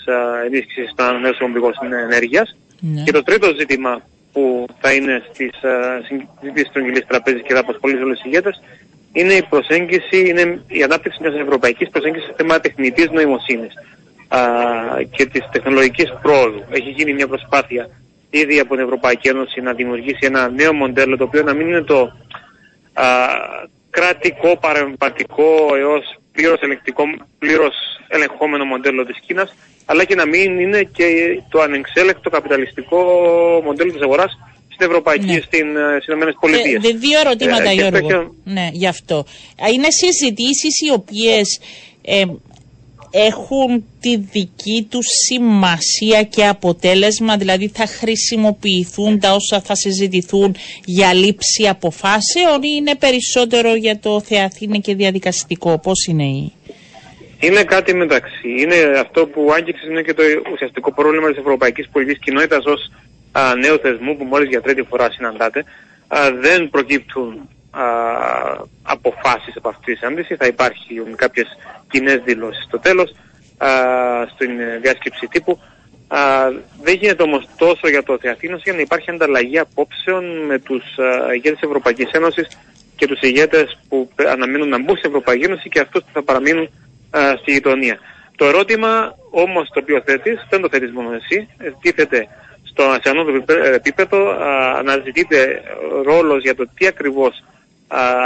ενίσχυσης των νέων πηγών ενέργειας. Ναι. Και το τρίτο ζήτημα που θα είναι στις συζητήσεις των Γυλής Τραπέζης και θα απασχολήσει όλες τις ηγέτες είναι η προσέγγιση, είναι η ανάπτυξη μιας ευρωπαϊκής προσέγγισης σε θέματα τεχνητής νοημοσύνης α, και της τεχνολογικής πρόοδου. Έχει γίνει μια προσπάθεια ήδη από την Ευρωπαϊκή Ένωση να δημιουργήσει ένα νέο μοντέλο το οποίο να μην είναι το α, κρατικό, παρεμβατικό έως πλήρως ελεκτικό, πλήρως ελεγχόμενο μοντέλο της Κίνας αλλά και να μην είναι και το ανεξέλεκτο καπιταλιστικό μοντέλο της αγοράς στην Ευρωπαϊκή, ναι. στην, ε, στις Ηνωμένες Πολιτείες. Ε, δύο ερωτήματα ε, Γιώργο, και... ναι, γι' αυτό. Είναι συζητήσεις οι οποίες ε, έχουν τη δική τους σημασία και αποτέλεσμα, δηλαδή θα χρησιμοποιηθούν τα όσα θα συζητηθούν για λήψη αποφάσεων ή είναι περισσότερο για το Θεαθήνε και διαδικαστικό, πώς είναι η... Είναι κάτι μεταξύ. Είναι αυτό που άγγιξες είναι και το ουσιαστικό πρόβλημα της ευρωπαϊκής πολιτικής κοινότητας ως α, νέου θεσμού που μόλις για τρίτη φορά συναντάτε, α, δεν προκύπτουν α, αποφάσεις από αυτής της συνάντηση. Θα υπάρχουν κάποιες κοινές δηλώσεις στο τέλος, α, στην διάσκεψη τύπου. Α, δεν γίνεται όμως τόσο για το Θεαθήνος για να υπάρχει ανταλλαγή απόψεων με τους α, ηγέτες της Ευρωπαϊκής Ένωσης και τους ηγέτες που αναμένουν να μπουν στην Ευρωπαϊκή Ένωση και αυτούς που θα παραμείνουν α, στη γειτονία. Το ερώτημα όμως το οποίο θέτεις, δεν το θέτεις μόνο εσύ, τίθεται στο ανώτατο επίπεδο αναζητείται ρόλος για το τι ακριβώς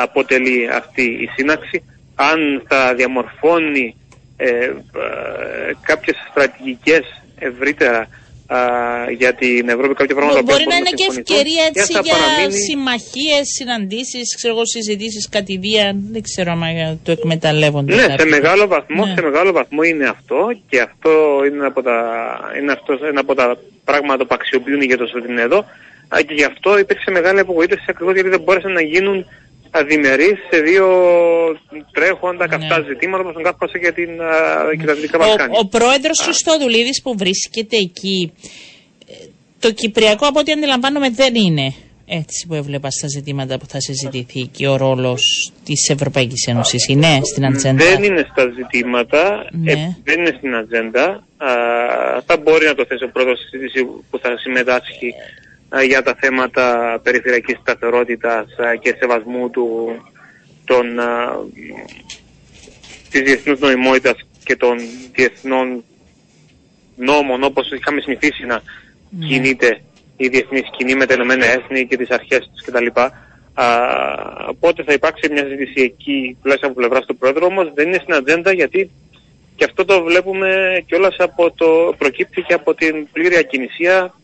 αποτελεί αυτή η σύναξη, αν θα διαμορφώνει ε, ε, κάποιες στρατηγικές ευρύτερα α, για την Ευρώπη κάποια πράγματα Μπορεί να είναι και ευκαιρία έτσι για παραμείνει... συμμαχίες, συναντήσεις, ξέρω εγώ, συζητήσεις κατηδία, δεν ξέρω αν το εκμεταλλεύονται. Ναι, σε μεγάλο, βαθμό, ναι. σε μεγάλο βαθμό είναι αυτό και αυτό είναι από τα, είναι αυτό, ένα από τα πράγματα που αξιοποιούν για το ότι είναι εδώ και γι' αυτό υπήρξε μεγάλη απογοήτευση ακριβώς γιατί δεν μπόρεσαν να γίνουν αδημερείς σε δύο τρέχοντα ναι. καυτά ζητήματα όπως τον Κάφκασο και, την, και τα Δυτικά Βαλκάνια. Ο, ο πρόεδρος Χριστόδουλίδης που βρίσκεται εκεί, ε, το Κυπριακό από ό,τι αντιλαμβάνομαι δεν είναι έτσι που έβλεπα στα ζητήματα που θα συζητηθεί και ο ρόλος της Ευρωπαϊκής Ένωσης είναι στην ατζέντα; Δεν είναι στα ζητήματα, ναι. ε, δεν είναι στην ατζέντα. Α, θα μπορεί να το θέσει ο πρόεδρος στη συζήτηση που θα συμμετάσχει για τα θέματα περιφερειακής σταθερότητας και σεβασμού του, των, της διεθνούς νοημότητας και των διεθνών νόμων όπως είχαμε συνηθίσει να ναι. κινείται η διεθνή σκηνή με τα Ηνωμένα Έθνη και τις αρχές τους κτλ. Α, πότε θα υπάρξει μια συζήτηση εκεί, τουλάχιστον από πλευράς του Πρόεδρου, όμως δεν είναι στην ατζέντα γιατί και αυτό το βλέπουμε κιόλας από το. προκύπτει και από την πλήρη ακινησία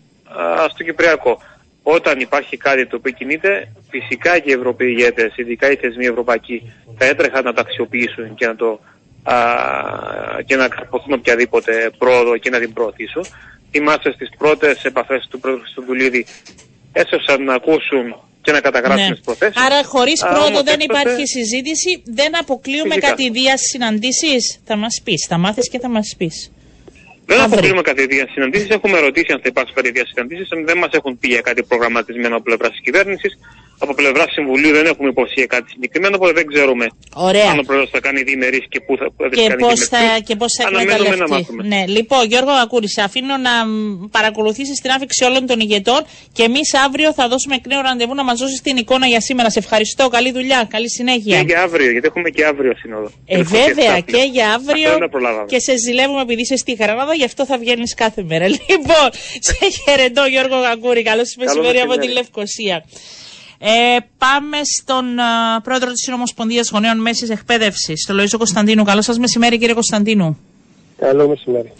στο Κυπριακό. Όταν υπάρχει κάτι το οποίο κινείται, φυσικά και οι Ευρωπαίοι ηγέτες, ειδικά οι θεσμοί ευρωπαϊκοί, θα έτρεχαν να το αξιοποιήσουν και να, το, α, και να καρποθούν οποιαδήποτε πρόοδο και να την προωθήσουν. Είμαστε στις πρώτες επαφές του Πρόεδρου Χριστοδουλίδη, έσωσαν να ακούσουν και να καταγράψουν ναι. τις προθέσεις. Άρα, χωρίς πρόοδο δεν υπάρχει συζήτηση, δεν αποκλείουμε κατηδία συναντήσεις. Θα μας πεις, θα μάθεις και θα μας πεις. Δεν αποκλείουμε κατηδία συναντήσει. Έχουμε ρωτήσει αν θα υπάρξουν κατηδία συναντήσει. Δεν μας έχουν πει για κάτι προγραμματισμένο από πλευράς της κυβέρνησης από πλευράς Συμβουλίου δεν έχουμε υποσχεθεί κάτι συγκεκριμένο, οπότε δεν ξέρουμε Ωραία. αν ο πρόεδρος θα κάνει διημερή και πού θα, και θα, πώς θα, και πώς θα εκμεταλλευτεί. Ναι, λοιπόν, Γιώργο Ακούρη, αφήνω να παρακολουθήσεις την άφηξη όλων των ηγετών και εμείς αύριο θα δώσουμε κρίνο ραντεβού να μας δώσεις την εικόνα για σήμερα. Σε ευχαριστώ. Καλή δουλειά, καλή συνέχεια. Και για αύριο, γιατί έχουμε και αύριο σύνοδο. Ε, βέβαια, και, και για αύριο. Και σε ζηλεύουμε επειδή είσαι στη Γρανάδα, γι' αυτό θα βγαίνεις κάθε μέρα. Λοιπόν, σε χαιρετώ Γιώργο Κακούρη. Καλώς μεσημέρι από τη Λευκοσία. Ε, πάμε στον uh, πρόεδρο της Συνομοσπονδίας Γονέων Μέσης Εκπαίδευσης, τον Λοίζο Κωνσταντίνου. Καλό σας μεσημέρι, κύριε Κωνσταντίνου. Καλό μεσημέρι.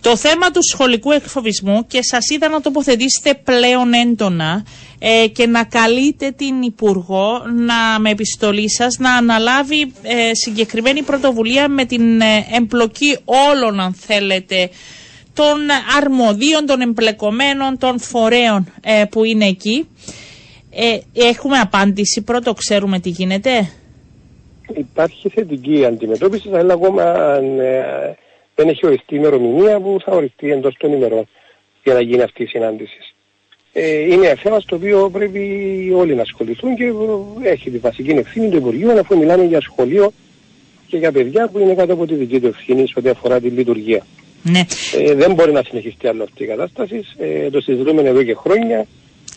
Το θέμα του σχολικού εκφοβισμού και σας είδα να τοποθετήσετε πλέον έντονα ε, και να καλείτε την Υπουργό να, με επιστολή σας να αναλάβει ε, συγκεκριμένη πρωτοβουλία με την ε, εμπλοκή όλων αν θέλετε των αρμοδίων, των εμπλεκομένων, των φορέων ε, που είναι εκεί. Ε, έχουμε απάντηση πρώτο, ξέρουμε τι γίνεται. Υπάρχει θετική αντιμετώπιση, αλλά ακόμα ε, δεν έχει οριστεί η ημερομηνία που θα οριστεί εντός των ημερών για να γίνει αυτή η συνάντηση. Ε, είναι ένα θέμα στο οποίο πρέπει όλοι να ασχοληθούν και έχει τη βασική ευθύνη του Υπουργείου αφού μιλάμε για σχολείο και για παιδιά που είναι κάτω από τη δική του ευθύνη σε ό,τι αφορά τη λειτουργία. Ναι. Ε, δεν μπορεί να συνεχιστεί άλλο αυτή η κατάσταση. Ε, το συζητούμε εδώ και χρόνια.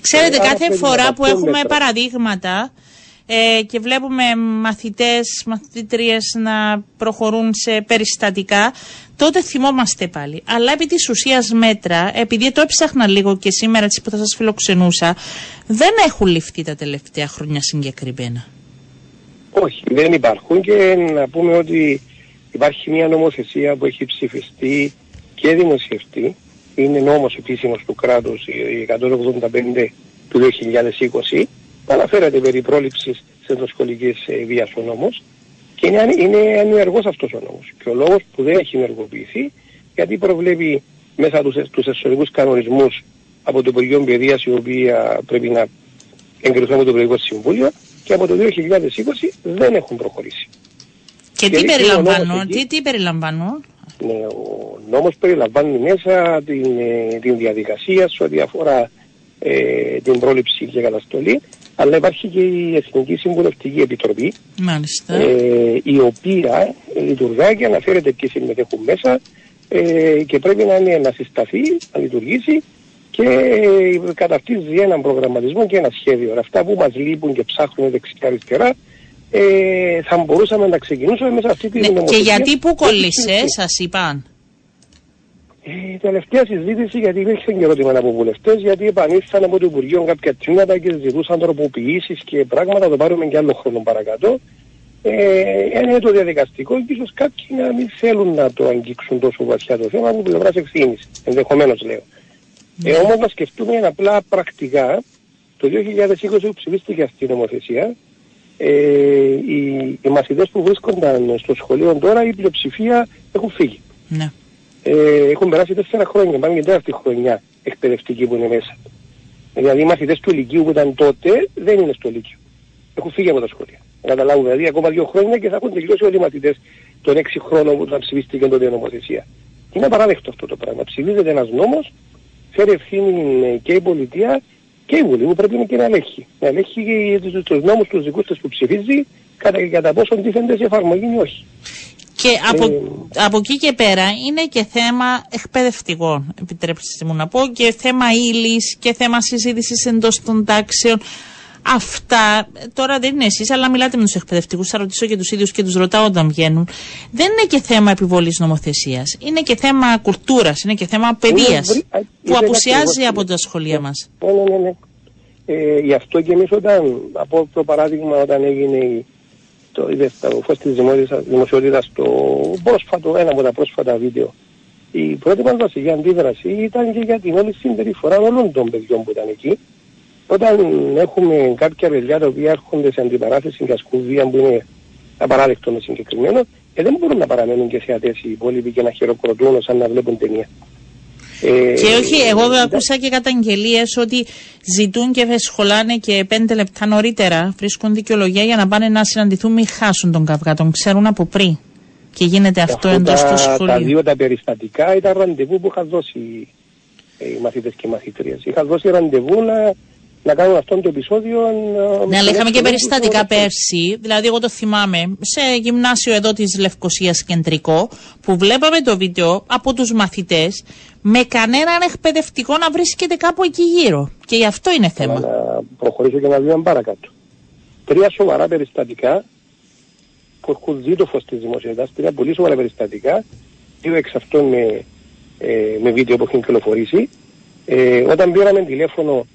Ξέρετε, ε, κάθε φορά που έχουμε παραδείγματα ε, και βλέπουμε μαθητές, μαθητρίες να προχωρούν σε περιστατικά, τότε θυμόμαστε πάλι. Αλλά επί της ουσίας μέτρα, επειδή το έψαχνα λίγο και σήμερα που θα σας φιλοξενούσα, δεν έχουν ληφθεί τα τελευταία χρόνια συγκεκριμένα. Όχι, δεν υπάρχουν και να πούμε ότι υπάρχει μια νομοθεσία που έχει ψηφιστεί και δημοσιευτεί είναι νόμος επίσημος του κράτους η 185 του 2020 που αναφέρεται περί πρόληψης της ενδοσχολικής ε, βίας ο νόμος και είναι, είναι ανενεργός αυτός ο νόμος. Και ο λόγος που δεν έχει ενεργοποιηθεί γιατί προβλέπει μέσα τους, τους εσωτερικούς κανονισμούς από το Υπουργείο Παιδείας οι οποίοι πρέπει να εγκριθούν από το Υπουργικό Συμβούλιο και από το 2020 δεν έχουν προχωρήσει. Και, τι περιλαμβάνουν, τι, τι περιλαμβάνουν; Ναι, ο νόμος περιλαμβάνει μέσα την, ε, την διαδικασία σε ό,τι αφορά ε, την πρόληψη και καταστολή, αλλά υπάρχει και η Εθνική Συμβουλευτική Επιτροπή, ε, η οποία λειτουργά και αναφέρεται ποιοι συμμετέχουν μέσα ε, και πρέπει να, είναι, να συσταθεί, να λειτουργήσει και ε, καταρτίζει έναν προγραμματισμό και ένα σχέδιο. Αυτά που μας λείπουν και ψάχνουν δεξιά-αριστερά ε, θα μπορούσαμε να ξεκινήσουμε μέσα αυτή τη ναι, Και γιατί που κολλήσες, σας είπαν; Η τελευταία συζήτηση, γιατί υπήρχε και ερώτημα από βουλευτές, γιατί επανήλθαν από το Υπουργείο κάποια τμήματα και ζητούσαν τροποποιήσεις και πράγματα, το πάρουμε και άλλο χρόνο παρακάτω. Ε, είναι το διαδικαστικό και ίσω κάποιοι να μην θέλουν να το αγγίξουν τόσο βαθιά το θέμα από πλευράς ευθύνης. Ενδεχομένως λέω. Ε, Όμως να σκεφτούμε απλά πρακτικά, το 2020 που ψηφίστηκε αυτή η νομοθεσία, ε, οι, οι μαθητές που βρίσκονταν στο σχολείο τώρα η πλειοψηφία έχουν φύγει. Ναι. Ε, έχουν περάσει τέσσερα χρόνια, πάμε για τέταρτη χρονιά εκπαιδευτική που είναι μέσα. Δηλαδή οι μαθητές του Λυκείου που ήταν τότε δεν είναι στο Λύκειο. Έχουν φύγει από τα σχολεία. Καταλάβουν δηλαδή ακόμα δύο χρόνια και θα έχουν τελειώσει όλοι οι μαθητές των έξι χρόνων που θα ψηφίστηκε τότε η νομοθεσία. Και είναι απαράδεκτο αυτό το πράγμα. Ψηφίζεται ένας νόμος, φέρει ευθύνη και η πολιτεία και η Βουλή που πρέπει και να ελέγχει. Να ελέγχει του νόμους τους δικούς της που ψηφίζει κατά, κατά πόσο τίθενται σε εφαρμογή ή όχι. Και από, ε, από εκεί και πέρα είναι και θέμα εκπαιδευτικών, επιτρέψτε μου να πω, και θέμα ύλης και θέμα συζήτησης εντός των τάξεων. Αυτά τώρα δεν είναι εσείς, αλλά μιλάτε με τους εκπαιδευτικούς. Θα ρωτήσω και τους ίδιους και τους ρωτάω όταν βγαίνουν. Δεν είναι και θέμα επιβολής νομοθεσίας. Είναι και θέμα κουλτούρας, είναι και θέμα παιδείας που απουσιάζει από τα σχολεία μας. Ναι, ναι, ναι. Ε, γι' αυτό και εμείς όταν, από το παράδειγμα όταν έγινε το, είδες, το φως της δημοσιότητας το πρόσφατο, ένα από τα πρόσφατα βίντεο η πρώτη μας βασική αντίδραση ήταν και για την όλη συμπεριφορά όλων των παιδιών που ήταν εκεί. Όταν έχουμε κάποια παιδιά τα οποία έρχονται σε αντιπαράθεση και ασκούν βία που είναι απαράδεκτο με συγκεκριμένο, ε, δεν μπορούν να παραμένουν και θεατές οι υπόλοιποι και να χειροκροτούν σαν να βλέπουν ταινία. Ε, και όχι, εγώ ε, ακούσα και καταγγελίες ότι ζητούν και σχολάνε και πέντε λεπτά νωρίτερα, βρίσκουν δικαιολογία για να πάνε να συναντηθούν, μην χάσουν τον καυγά, τον ξέρουν από πριν. Και γίνεται αυτό εντός του σχολείου. Τα δύο τα περιστατικά ήταν ραντεβού που είχα δώσει ε, οι μαθητές και οι μαθήτριε. Είχα δώσει ραντεβού να να κάνουν αυτό το επεισόδιο. Ναι, αλλά είχαμε και περιστατικά πέρσι. Δηλαδή, εγώ το θυμάμαι σε γυμνάσιο εδώ της Λευκοσίας κεντρικό, που βλέπαμε το βίντεο από τους μαθητές με κανέναν εκπαιδευτικό να βρίσκεται κάπου εκεί γύρω. Και γι' αυτό είναι θέμα. Να προχωρήσω και να δούμε παρακάτω. Τρία σοβαρά περιστατικά που έχουν δει το φως της δημοσιότητας, τρία πολύ σοβαρά περιστατικά, δύο εξ αυτών με, ε, με βίντεο που έχουν κυκλοφορήσει. Ε, όταν πήραμε τηλέφωνο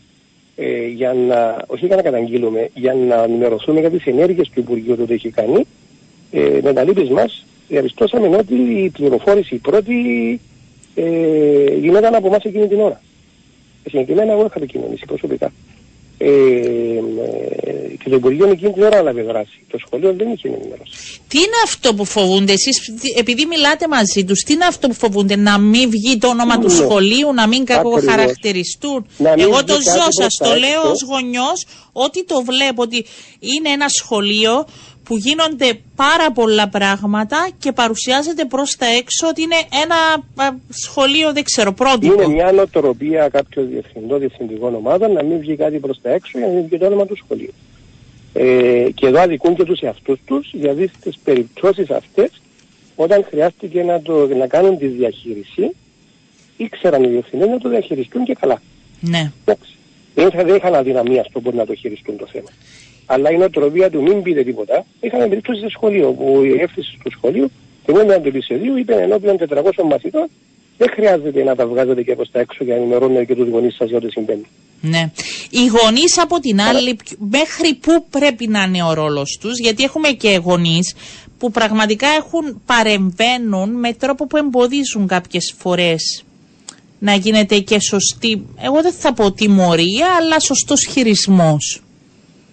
ε, για να, όχι για να καταγγείλουμε, για να ενημερωθούμε για τις ενέργειες του Υπουργείου του έχει κάνει, ε, με τα λύπης μας διαπιστώσαμε ότι η πληροφόρηση η πρώτη ε, γινόταν από εμάς εκείνη την ώρα. Συγκεκριμένα εγώ είχα επικοινωνήσει προσωπικά. Ε, ε, και το Υπουργείο εκείνη την ώρα έλαβε δράση. Το σχολείο δεν είχε ενημερώσει. Τι είναι αυτό που φοβούνται εσείς, επειδή μιλάτε μαζί τους, τι είναι αυτό που φοβούνται, να μην βγει το όνομα του ναι. σχολείου, να μην κακοχαρακτηριστούν; Εγώ το ζω, σας το λέω ως γονιός, ότι το βλέπω ότι είναι ένα σχολείο που γίνονται πάρα πολλά πράγματα και παρουσιάζεται προς τα έξω ότι είναι ένα σχολείο, δεν ξέρω, πρότυπο. Είναι μια νοοτροπία κάποιων διευθυντών, διευθυντικών ομάδων να μην βγει κάτι προς τα έξω για να μην βγει το όνομα του σχολείου. Ε, και εδώ αδικούν και τους εαυτούς τους γιατί στις περιπτώσεις αυτές όταν χρειάστηκε να, το, να κάνουν τη διαχείριση ήξεραν οι διευθυντές να το διαχειριστούν και καλά. Ναι. Δεν, δεν είχαν αδυναμία στο μπορεί να το χειριστούν το θέμα αλλά η νοοτροπία του μην πείτε τίποτα. Είχαμε περίπτωση στο σχολείο που η εύθυνση του σχολείου, την έμειναν του Λυσεδίου, είπε ενώπιον 400 μαθητών, δεν χρειάζεται να τα βγάζετε και από τα έξω για να ενημερώνετε και τους γονείς σας για ό,τι συμβαίνει. Ναι. Οι γονείς από την άλλη, μέχρι πού πρέπει να είναι ο ρόλος τους, γιατί έχουμε και γονείς που πραγματικά έχουν παρεμβαίνουν με τρόπο που εμποδίζουν κάποιες φορές να γίνεται και σωστή, εγώ δεν θα πω τιμωρία, αλλά σωστός χειρισμός.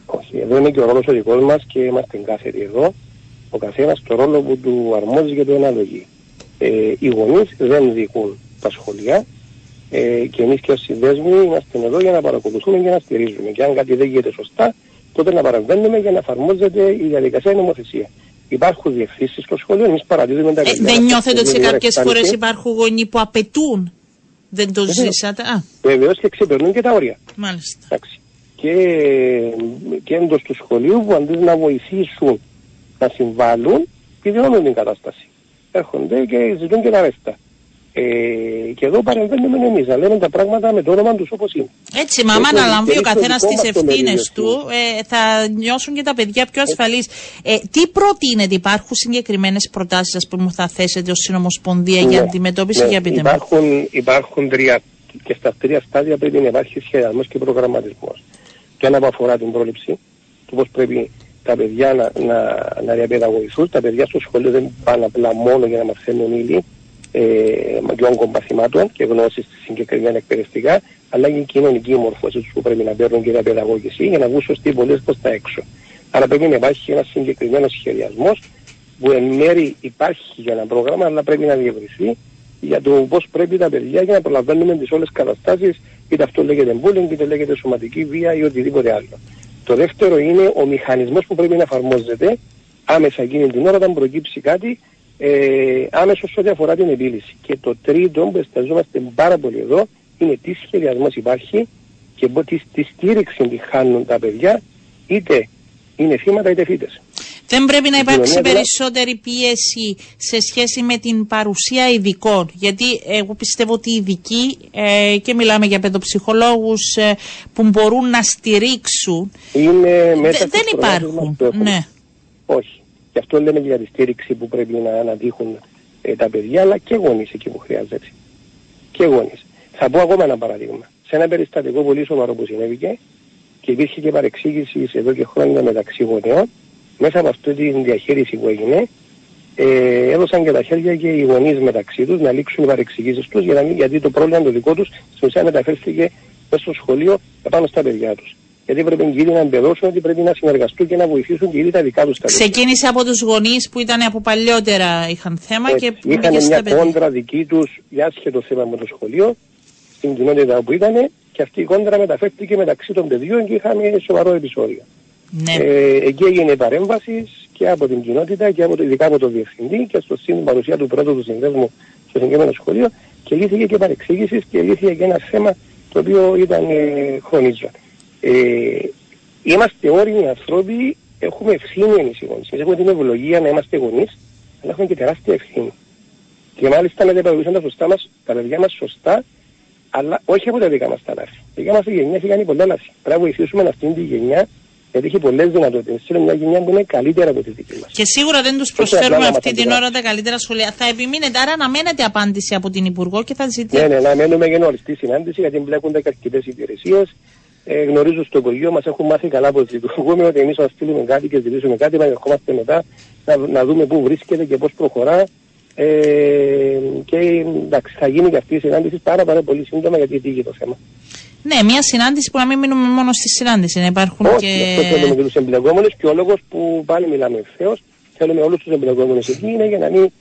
Όχι, εδώ είναι και ο ρόλος ο δικός μας και είμαστε κάθετοι εδώ. Ο καθένας το ρόλος που του αρμόζει και του ανάλογη. Ε, οι γονείς δεν δικούν τα σχολεία ε, και εμείς και ως συνδέσμοι είμαστε εδώ για να παρακολουθούμε και να στηρίζουμε. Και αν κάτι δεν γίνεται σωστά, τότε να παραβαίνουμε για να εφαρμόζεται η διαδικασία η νομοθεσία. Υπάρχουν διευθύνσεις στο σχολείο, εμείς παραδίδουμε τα ε, Δεν νιώθετε ότι σε κάποιες φορέ υπάρχουν γονείς που απαιτούν; Δεν το ζήσατε; Βεβαίως και ξεπερνούν και τα όρια. Μάλιστα. Εντάξει και, και εντός του σχολείου που αντί να βοηθήσουν να συμβάλλουν πηδιώνουν την κατάσταση. Έρχονται και ζητούν και τα ρέστα. Ε, και εδώ παρεμβαίνουμε εμείς να λέμε τα πράγματα με το όνομα τους όπως είναι. Έτσι, μα άμα αναλαμβεί ο καθένας τις ευθύνες του, ε, θα νιώσουν και τα παιδιά πιο ασφαλείς. Ε, τι προτείνετε, υπάρχουν συγκεκριμένες προτάσεις που μου θα θέσετε ως Συνομοσπονδία ναι, για αντιμετώπιση, ναι, για πείτε υπάρχουν, υπάρχουν τρία και στα τρία στάδια πρέπει να υπάρχει σχεδιασμός και προγραμματισμός και ένα που αφορά την πρόληψη, του πώς πρέπει τα παιδιά να, να, να διαπαιδαγωγηθούν. Τα παιδιά στο σχολείο δεν πάνε απλά μόνο για να μαθαίνουν ύλη ε, και όγκων παθημάτων και γνώσεις συγκεκριμένα εκπαιδευτικά, αλλά και η κοινωνική μορφώση τους που πρέπει να παίρνουν και διαπαιδαγώγηση για να βγουν σωστοί πολίτες προς τα έξω. Άρα πρέπει να υπάρχει ένας συγκεκριμένος σχεδιασμός που εν μέρη υπάρχει για ένα πρόγραμμα, αλλά πρέπει να διευρυθεί για το πώς πρέπει τα παιδιά για να προλαβαίνουμε τις όλες καταστάσεις, είτε αυτό λέγεται bullying, είτε λέγεται σωματική βία ή οτιδήποτε άλλο. Το δεύτερο είναι ο μηχανισμός που πρέπει να εφαρμόζεται άμεσα εκείνη την ώρα όταν προκύψει κάτι, ε, άμεσο ό,τι αφορά την επίλυση. Και το τρίτο που εστιαζόμαστε πάρα πολύ εδώ είναι τι σχεδιασμός υπάρχει και τι, τι στήριξη τη χάνουν τα παιδιά, είτε είναι θύματα είτε φύτες. Δεν πρέπει να υπάρξει περισσότερη πίεση σε σχέση με την παρουσία ειδικών. Γιατί εγώ πιστεύω ότι οι ειδικοί, ε, και μιλάμε για παιδοψυχολόγους ε, που μπορούν να στηρίξουν, είναι μέσα δεν υπάρχουν. Ναι. Όχι. Γι' αυτό λέμε για τη στήριξη που πρέπει να αναδείχουν ε, τα παιδιά, αλλά και γονείς εκεί που χρειάζεται. Και γονείς. Θα πω ακόμα ένα παράδειγμα. Σε ένα περιστατικό πολύ σοβαρό που συνέβηκε, και υπήρχε και παρεξήγηση εδώ και χρόνια μεταξύ γονέων. Μέσα από αυτή τη διαχείριση που έγινε, ε, έδωσαν και τα χέρια και οι γονείς μεταξύ τους να λήξουν οι παρεξηγήσεις τους, για γιατί το πρόβλημα το δικό τους στην ουσία μεταφέρθηκε μέσα στο σχολείο επάνω στα παιδιά τους. Γιατί πρέπει οι να εμπεδώσουν ότι πρέπει να συνεργαστούν και να βοηθήσουν και ήδη τα δικά τους τα Ξεκίνησε από τους γονείς που ήταν από παλιότερα είχαν θέμα Έτσι, και είχαν μια κόντρα δική τους για άσχετο θέμα με το σχολείο στην κοινότητα που ήταν και αυτή η κόντρα μεταφέρθηκε μεταξύ των παιδιών και είχαμε σοβαρό επεισόδιο. Ναι. Ε, εκεί έγινε παρέμβαση και από την κοινότητα και από το, ειδικά από τον διευθυντή και στο στην παρουσία του πρώτου του συνδέσμου στο συγκεκριμένο σχολείο και λύθηκε και παρεξήγησης και λύθηκε και ένα θέμα το οποίο ήταν ε, χρονίζω. Ε, είμαστε όριμοι άνθρωποι, έχουμε ευθύνη εμείς οι γονείς. έχουμε την ευλογία να είμαστε γονείς, αλλά έχουμε και τεράστια ευθύνη. Και μάλιστα να διαπαιδεύσουμε τα, σωστά μας, τα παιδιά μας σωστά, αλλά όχι από τα δικά μας τα λάθη. Η δικά μας γενιά έχει κάνει πολλά λάθη. Πρέπει να βοηθήσουμε αυτήν τη γενιά γιατί έχει πολλές δυνατότητες. Είναι μια γενιά που είναι καλύτερα από τη δική μας. Και σίγουρα δεν τους προσφέρουμε αυτή την ώρα τα καλύτερα σχολεία. Θα επιμείνετε, άρα να μένετε απάντηση από την Υπουργό και θα ζητήσετε. Ναι, ναι, να μένουμε για γνωριστή συνάντηση γιατί μπλέκονται και αρκετέ υπηρεσίες. Ε, γνωρίζω στο Υπουργείο μας, έχουν μάθει καλά πώ λειτουργούμε, ότι εμείς θα στείλουμε κάτι και ζητήσουμε κάτι, να ερχόμαστε μετά να, να δούμε πού βρίσκεται και πώς προχωρά. Ε, και εντάξει, θα γίνει και αυτή η συνάντηση πάρα, πάρα πολύ σύντομα γιατί τύχει το θέμα. Ναι, μια συνάντηση που να μην μείνουμε μόνο στη συνάντηση, να υπάρχουν Όχι, και. Αυτό θέλουμε και τους εμπλεκόμενους και ο λόγος που πάλι μιλάμε ευθέως, θέλουμε όλους τους εμπλεκόμενους εκεί είναι για να μην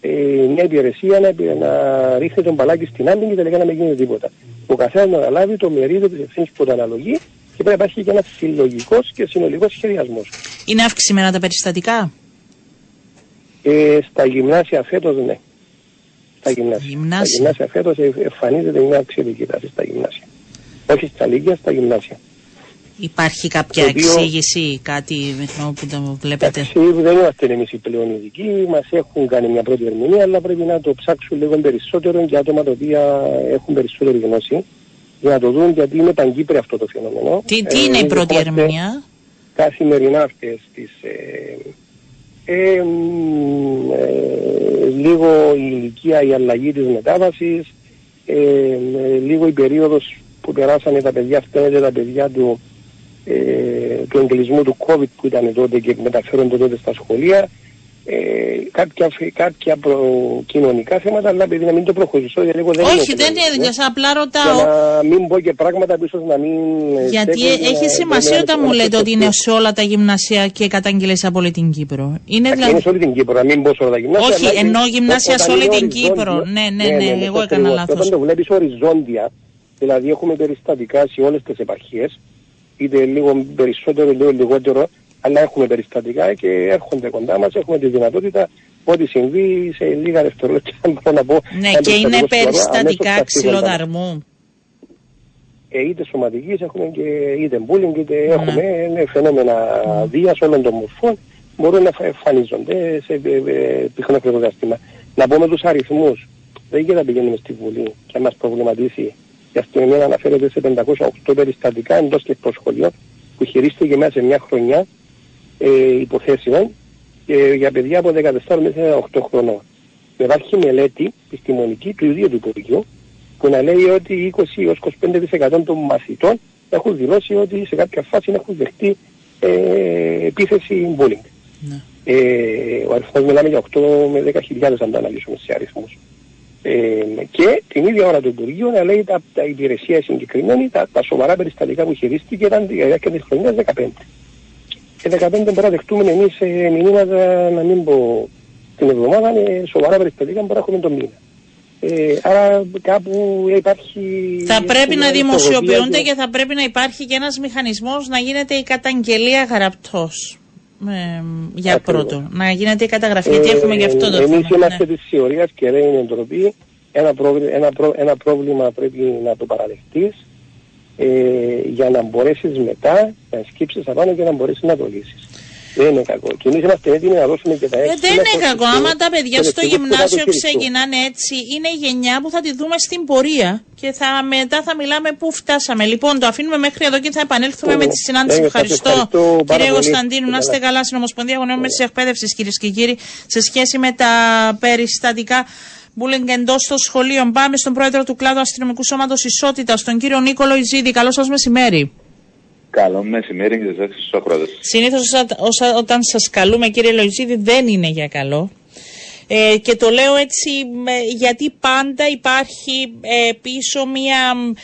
ε, μια υπηρεσία να, να ρίχνει τον παλάκι στην άμυνα και τελικά να μην γίνει τίποτα. Ο καθένας να αναλάβει το μερίδιο της ευθύνης που του αναλογεί και πρέπει να υπάρχει και ένας συλλογικός και συνολικός σχεδιασμός. Είναι αυξημένα τα περιστατικά; Ε, στα γυμνάσια φέτος ναι. Στα γυμνάσια. Γυμνάσια. Στα γυμνάσια φέτος εμφανίζεται μια αυξητική τάση στα γυμνάσια. Όχι στα λίγια, στα γυμνάσια. Υπάρχει κάποια Το οποίο- εξήγηση, κάτι με που το βλέπετε; Εντάξει, δεν είμαστε εμείς οι πλέον ειδικοί, μας έχουν κάνει μια πρώτη ερμηνεία, αλλά πρέπει να το ψάξουν λίγο περισσότερο για άτομα τα οποία έχουν περισσότερη γνώση για να το δουν γιατί είναι παγκύπρια αυτό το φαινόμενο. Τι, τι Ε, είναι η εμείς πρώτη δεχόμαστε ερμηνεία; Καθημερινά αυτές τις. Ε, ε, μ, ε, λίγο η ηλικία, η αλλαγή της μετάβασης, ε, ε, λίγο η περίοδος που περάσανε τα παιδιά, φταίνεται τα παιδιά του, ε, του εγκλισμού του COVID που ήταν τότε και μεταφέρονται τότε στα σχολεία, ε, κάποια, κάποια προ- κοινωνικά θέματα, αλλά επειδή να μην το προχωρήσω, γιατί εγώ δεν Όχι, είμαι δεν κοινωνικός, είναι ίδιο. Απλά για ρωτάω. να μην πω και πράγματα που ίσως να μην... ε, Γιατί στέκουν, έχει να- σημασία να- όταν να- μου να- λέτε να- ότι είναι σε όλα τα γυμνάσια και καταγγελίε από όλη την Κύπρο. Είναι Είναι δηλαδή. σε όλη την Κύπρο, να μην πω σε όλα τα γυμνάσια. Όχι, αλλά εννοώ είναι- γυμνάσια σε όταν όλη είναι την οριζόντιο- Κύπρο. Ναι, ναι, ναι, εγώ αυτό έκανα ακριβώς. λάθος. Όταν το βλέπεις οριζόντια, δηλαδή έχουμε περιστατικά σε όλες τις επαρχίες, είτε λίγο περισσότερο, λίγο λιγότερο, αλλά έχουμε περιστατικά και έρχονται κοντά μας, έχουμε τη δυνατότητα ό,τι συμβεί σε λίγα δευτερόλεπτα, αν μπορώ να πω. Ναι, ένα και είναι περιστατικό σοβαρό, περιστατικά αμέσως τα φύγουν τα- ξυλοδαρμού. ε, είτε σωματικής έχουμε και είτε bullying είτε Ναι. έχουμε ε, φαινόμενα βίας όλων των μορφών μπορούν να φα- εμφανίζονται σε ε, ε, πυκνό χρονικό διάστημα. Να πούμε τους αριθμούς. Δεν γίνεται να πηγαίνουμε στη Βουλή και να μας προβληματίσει. Η αστυνομία αναφέρεται σε 508 περιστατικά εντός και εκτός σχολείων που χειρίστηκε μέσα σε μια χρονιά ε, υποθέσεων ε, για παιδιά από 14 μέχρι 18 χρονών. Υπάρχει μελέτη επιστημονική του ίδιου του Υπουργείου που να λέει ότι 20 έως 25% των μαθητών έχουν δηλώσει ότι σε κάποια φάση έχουν δεχτεί ε, επίθεση bullying. Ναι. Ε, ο αριθμός μιλάμε για 8 με 10.000 αν το αναλύσουμε σε αριθμούς. Ε, και την ίδια ώρα του Υπουργείου να λέει τα, τα υπηρεσία συγκεκριμένη, τα, τα σοβαρά περιστατικά που χειρίστηκε ήταν για διάρκεια της χρονιάς 15. Και 15 πρέπει να δεχτούμε εμείς ε, μηνύματα, να μην πω την εβδομάδα, ε, σοβαρά περιστατικά που έχουμε τον μήνα. Ε, άρα κάπου υπάρχει... Θα πρέπει να μια δημοσιοποιούνται ισορροπία και θα πρέπει να υπάρχει και ένας μηχανισμός να γίνεται η καταγγελία γραπτός. Ε, για Ακριβώς. πρώτο. Να γίνεται η καταγραφή, γιατί έχουμε και αυτό το θέμα. Εμείς είμαστε ναι. της θεωρίας και δεν είναι εντροπή. Ένα, πρόβλημα, ένα, προ- ένα πρόβλημα πρέπει να το παραδεχτείς ε, για να μπορέσεις μετά να σκύψεις απάνω και να μπορέσεις να το λύσεις. Δεν είναι κακό. Και εμείς είμαστε έτοιμοι να δώσουμε και τα Ε, έξι. δεν είναι κακό. Άμα τα παιδιά στο γυμνάσιο ξεκινάνε έτσι, είναι η γενιά που θα τη δούμε στην πορεία και θα, μετά θα μιλάμε πού φτάσαμε. Λοιπόν, το αφήνουμε μέχρι εδώ και θα επανέλθουμε Ναι, με ναι. τη συνάντηση. Ναι, Ευχαριστώ, σας ευχαριστώ πάρα κύριε πολύ. Κωνσταντίνου. Να είστε Καλά. καλά στην Ομοσπονδία Γονέων Μέσης Εκπαίδευσης, κυρίες και κύριοι, σε σχέση με τα περιστατικά bullying εντός των σχολείων. Πάμε στον πρόεδρο του κλάδου Αστυνομικού Σώματος Ισότητας, τον κύριο Νίκολο Ιζίδη. Καλό σας μεσημέρι. Καλό μεσημέρι και σε εσάς ακροατές. Συνήθως όταν σας καλούμε κύριε Λογιζίδη δεν είναι για καλό. Ε, και το λέω έτσι γιατί πάντα υπάρχει ε, πίσω μια ε,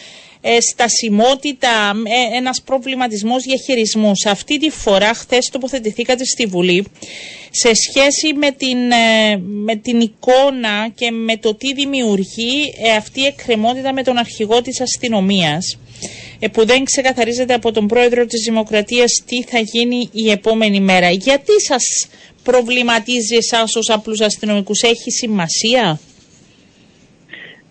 στασιμότητα, ε, ένας προβληματισμός διαχειρισμού. Αυτή τη φορά χθες τοποθετηθήκατε στη Βουλή σε σχέση με την, ε, με την εικόνα και με το τι δημιουργεί ε, αυτή η εκκρεμότητα με τον αρχηγό της αστυνομίας που δεν ξεκαθαρίζεται από τον πρόεδρο της Δημοκρατίας τι θα γίνει η επόμενη μέρα. Γιατί σας προβληματίζει εσάς ως απλούς αστυνομικούς, έχει σημασία;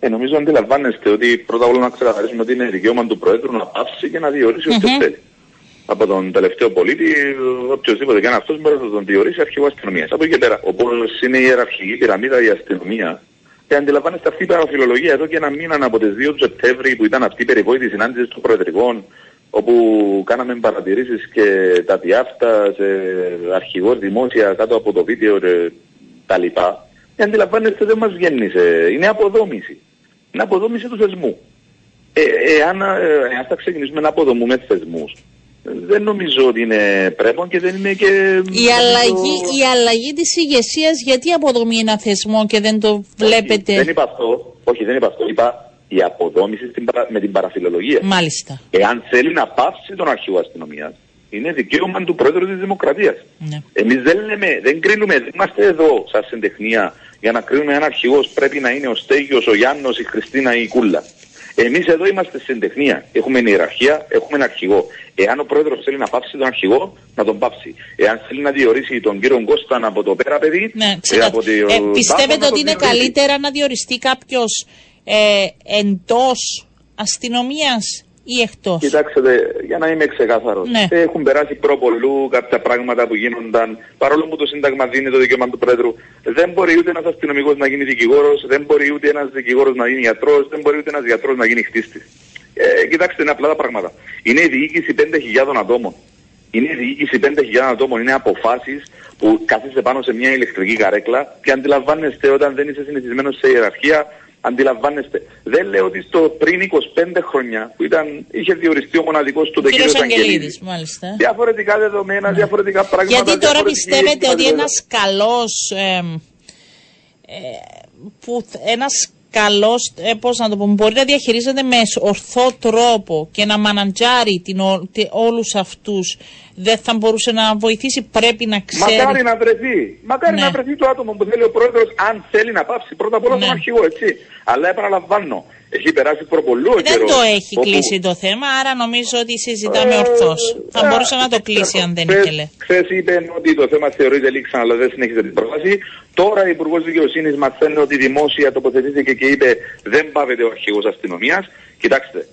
Ε, νομίζω αντιλαμβάνεστε ότι πρώτα απ' όλα να ξεκαθαρίσουμε ότι είναι δικαίωμα του Προέδρου να πάψει και να διορίσει mm-hmm. θέλει. Από τον τελευταίο πολίτη, οποιοδήποτε και αν αυτός μπορεί να τον διορίσει αρχηγός αστυνομίας. Από εκεί και πέρα, όπω είναι η ιεραρχική πυραμίδα η αστυνομία, και αντιλαμβάνεστε αυτή η παραφιλολογία εδώ και ένα μήνα από τις 2 του Σεπτέμβρη που ήταν αυτή η περιβόητη συνάντηση των Προεδρικών, όπου κάναμε παρατηρήσεις και τα διάφτα σε αρχηγός δημόσια κάτω από το βίντεο τα λοιπά. Και αντιλαμβάνεστε δεν μας βγαίνει. Είναι αποδόμηση είναι αποδόμηση τους θεσμούς. Ε, εάν, ε, εάν θα ξεκινήσουμε να αποδομούμε θεσμούς, δεν νομίζω ότι είναι πρέπον και δεν είναι και... Η αλλαγή, η αλλαγή της ηγεσίας γιατί αποδομεί ένα θεσμό και δεν το βλέπετε... Όχι, δεν είπα αυτό. Όχι, δεν είπα αυτό. Είπα η αποδόμηση στην, με την παραφιλολογία. Μάλιστα. Εάν θέλει να πάψει τον αρχηγό αστυνομίας, είναι δικαίωμα του πρόεδρου της Δημοκρατίας. Ναι. Εμείς δεν λέμε, δεν κρίνουμε, δεν είμαστε εδώ σαν συντεχνία για να κρίνουμε ένα αρχηγός πρέπει να είναι ο Στέγιος, ο Γιάννος, η Χριστίνα ή η Κούλα. Εμείς εδώ είμαστε στην τεχνία. Έχουμε ιεραρχία, έχουμε ένα αρχηγό. Εάν ο πρόεδρος θέλει να πάψει τον αρχηγό, να τον πάψει. Εάν θέλει να διορίσει τον κύριο Κώσταν από το πέρα παιδί. Ναι, ε, από το, ε, πιστεύετε ότι είναι καλύτερα να διοριστεί κάποιος ε, εντός αστυνομίας ή εκτός; Κοιτάξτε, για να είμαι ξεκάθαρος. Ναι. Έχουν περάσει προπολού κάποια πράγματα που γίνονταν. Παρόλο που το Σύνταγμα δίνει το δικαίωμα του Πρόεδρου, δεν μπορεί ούτε ένας αστυνομικός να γίνει δικηγόρος, δεν μπορεί ούτε ένας δικηγόρος να γίνει γιατρός, δεν μπορεί ούτε ένας γιατρός να γίνει χτίστης. Ε, κοιτάξτε, είναι απλά τα πράγματα. Είναι η διοίκηση 5.000 ατόμων. Είναι η διοίκηση 5.000 ατόμων. Είναι αποφάσεις που κάθεστε πάνω σε μια ηλεκτρική καρέκλα και αντιλαμβάνεστε όταν δεν είσαι συνηθισμένος σε ιεραρχία Αντιλαμβάνεστε. Δεν λέω ότι στο πριν 25 χρόνια που ήταν, είχε διοριστεί ο μοναδικός του ο κ. Αγγελίδης. μάλιστα. Διαφορετικά δεδομένα, ναι. διαφορετικά πράγματα. Γιατί τώρα πιστεύετε ότι ένας καλός. Ε, που ένας καλός, ε, πώς να το πούμε, μπορεί να διαχειρίζεται με ορθό τρόπο και να μαναντζάρει την, όλους αυτούς δεν θα μπορούσε να βοηθήσει, πρέπει να ξέρει. Μακάρι να βρεθεί. Μακάρι ναι. να βρεθεί το άτομο που θέλει ο πρόεδρος, αν θέλει να πάψει πρώτα απ' όλα ναι. τον αρχηγό, έτσι. Αλλά επαναλαμβάνω, έχει περάσει προπολού ο Δεν το έχει όπου... κλείσει το θέμα, άρα νομίζω ότι συζητάμε ε, ορθώς. Θα ε, μπορούσε να το κλείσει αν δεν ήθελε. Χθες είπε ότι το θέμα θεωρείται λήξαν, αλλά δεν συνέχισε την πρόταση. Τώρα ο Υπουργός Δικαιοσύνης μαθαίνει ότι δημόσια τοποθετήθηκε και είπε δεν πάβεται ο αρχηγός αστυνομίας. Κοιτάξτε,